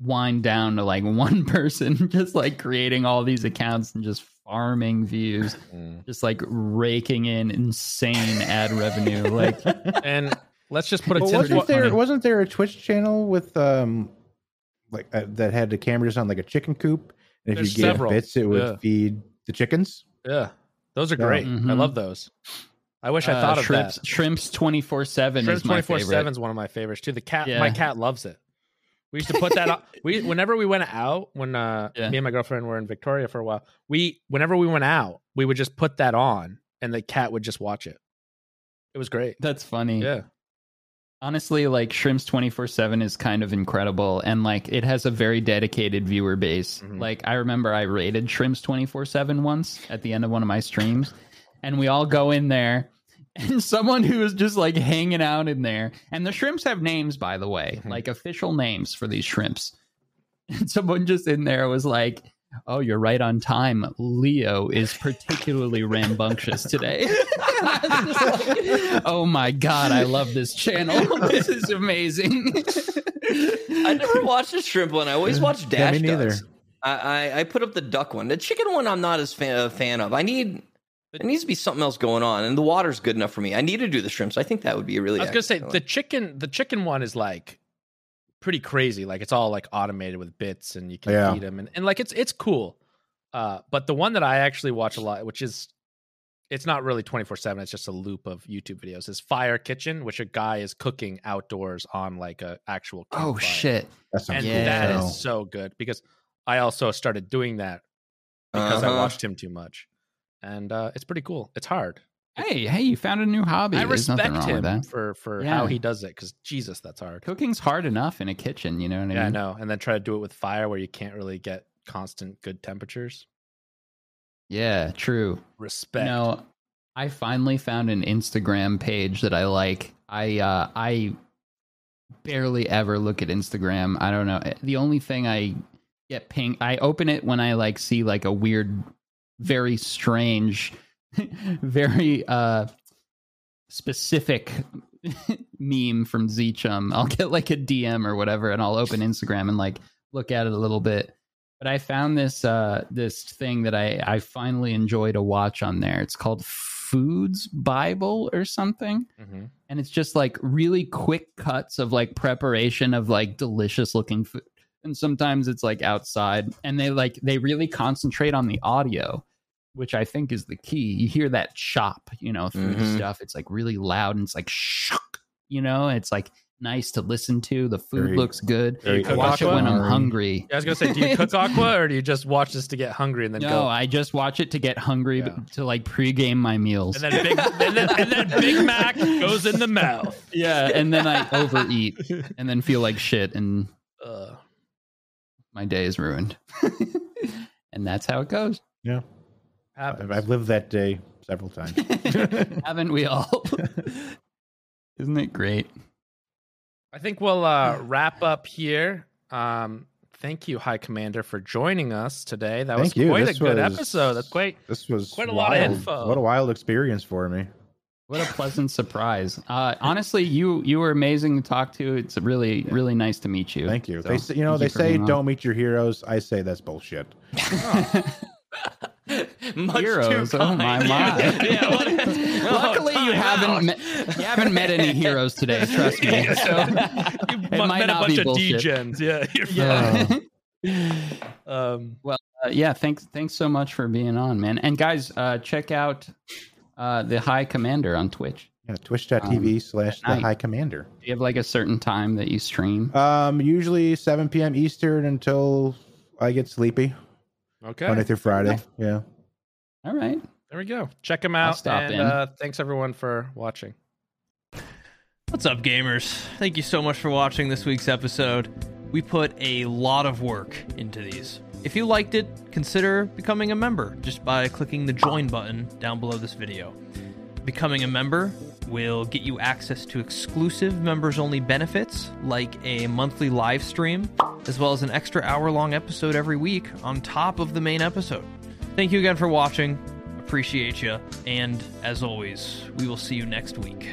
A: wind down to like one person just like creating all these accounts and just farming views
B: Mm.
A: just like raking in insane ad revenue. Like,
B: And let's just put a
D: But
B: tin
D: wasn't
B: foil-
D: there wasn't there a Twitch channel with um like uh, that had the camera just on like a chicken coop, and if
B: There's
D: you gave
B: several.
D: bits, it would
B: Yeah.
D: feed the chickens.
B: Yeah, those are
D: Yeah.
B: great. I
A: Mhm.
B: love those. I wish I
A: Uh,
B: thought of
A: shrimps,
B: that.
A: Shrimps twenty four seven
B: Shrimps
A: is my
B: twenty four
A: favorite.
B: seven is one of my favorites too. The cat,
A: Yeah.
B: my cat loves it. We used to put that on. We whenever we went out when uh,
A: Yeah.
B: me and my girlfriend were in Victoria for a while. We whenever we went out, we would just put that on, and the cat would just watch it. It was great.
A: That's funny.
B: Yeah,
A: Honestly, like Shrimps 24 7 is kind of incredible. And like it has a very dedicated viewer base.
B: Mhm.
A: Like I remember I rated Shrimps 24 7 once at the end of one of my streams. And we all go in there. And someone who was just like hanging out in there. And the shrimps have names, by the way,
B: Mhm.
A: like official names for these shrimps. And someone just in there was like, Oh, you're right on time. Leo is particularly rambunctious today. I was just like, oh my god, I love this channel. This is amazing.
C: I never watched a shrimp one. I always watch
D: Yeah,
C: Dash.
D: me neither.
C: Ducks. I, I I put up the duck one. The chicken one, I'm not as fan, a fan of. I need there needs to be something else going on, and the water's good enough for me. I need to do the shrimps. I think that would be a really.
B: I was gonna say
C: excellent
B: the chicken. The chicken one is like pretty crazy. Like it's all like automated with bits, and you can
D: Yeah.
B: feed them, and, and like it's it's cool. Uh, but the one that I actually watch a lot, which is it's not really twenty four seven. It's just a loop of YouTube videos. Is Fire Kitchen, which a guy is cooking outdoors on like a actual.
A: oh
B: campfire.
A: shit.
D: That sounds
B: And
A: Yeah.
B: that
D: cool.
B: is so good because I also started doing that because I
C: Uh-huh.
B: watched him too much, and uh, it's pretty cool. It's hard.
A: Hey, hey, you found a new hobby.
B: I
A: There's
B: respect him for for
A: Yeah.
B: how he does it because Jesus, that's hard.
A: Cooking's hard enough in a kitchen, you know what I
B: Yeah, I know. And then try to do it with fire where you can't really get constant good temperatures.
A: Yeah, true.
B: Respect.
A: You know, I finally found an Instagram page that I like. I uh I barely ever look at Instagram. I don't know. The only thing I get ping I open it when I like see like a weird very strange very uh specific meme from ZChum. I'll get like a DM or whatever and I'll open Instagram and like look at it a little bit. But I found this uh this thing that I I finally enjoy to watch on there. It's called Foods Bible or something
B: Mhm.
A: and it's just like really quick cuts of like preparation of like delicious looking food and sometimes it's like outside and they like they really concentrate on the audio which i think is the key you hear that chop you know through the
C: Mhm.
A: stuff it's like really loud and it's like shock you know it's like nice to listen to the food
D: Very-
A: looks good
D: very
A: I watch it when i'm hungry
B: Yeah, I was gonna say, do you cook aqua or do you just watch this to get hungry and then go?
A: no
B: go?
A: i just watch it to get hungry
B: Yeah.
A: to like pregame my meals
B: And then Big and then, and then Big Mac goes in the mouth.
A: yeah and then i overeat and then feel like shit and
B: Uh,
A: my day is ruined. and that's how it goes.
B: happens.
D: I've, I've lived that day several times.
A: Haven't we all? Isn't it great?
B: I think we'll uh, wrap up here. Um, thank you, High Commander, for joining us today. That was
D: Thank you.
B: quite
D: This
B: a good
D: was-
B: episode. That's quite.
D: This was
B: Quite a lot of info.
D: What a wild experience for me.
A: What a pleasant surprise. Uh, honestly, you you were amazing to talk to. It's really really nice to meet you.
D: Thank you.
A: So,
D: they say, you know they
A: for
D: say don't meet your heroes. I say that's bullshit.
C: Much
A: Heroes,
C: too
A: oh my,
C: kind.
A: my.
C: yeah, what-
A: Luckily,
C: Oh,
A: you haven't
C: out.
A: met, you haven't met any heroes today. Trust me. So
B: you
A: it might
B: met a
A: not
B: bunch
A: be
B: of
A: bullshit.
B: degens. Yeah. You're
A: yeah.
B: Um,
A: uh, yeah. Thanks thanks so much for being on, man. And guys, uh, check out uh, the High Commander on Twitch.
D: Yeah, twitch.tv
A: Um,
D: slash the high commander.
A: Do you have like a certain time that you stream?
D: Um, usually 7 p.m. Eastern until I get sleepy.
B: okay.
D: Monday through Friday. Yeah.
A: All right.
B: There we go. Check them
A: I'll
B: out.
A: stop
B: and
A: in.
B: Uh, thanks everyone for watching.
F: What's up, gamers? Thank you so much for watching this week's episode. We put a lot of work into these. If you liked it, consider becoming a member just by clicking the join button down below this video. Becoming a member will get you access to exclusive members only benefits like a monthly live stream, as well as an extra hour long episode every week on top of the main episode. Thank you again for watching. Appreciate you. And as always, we will see you next week.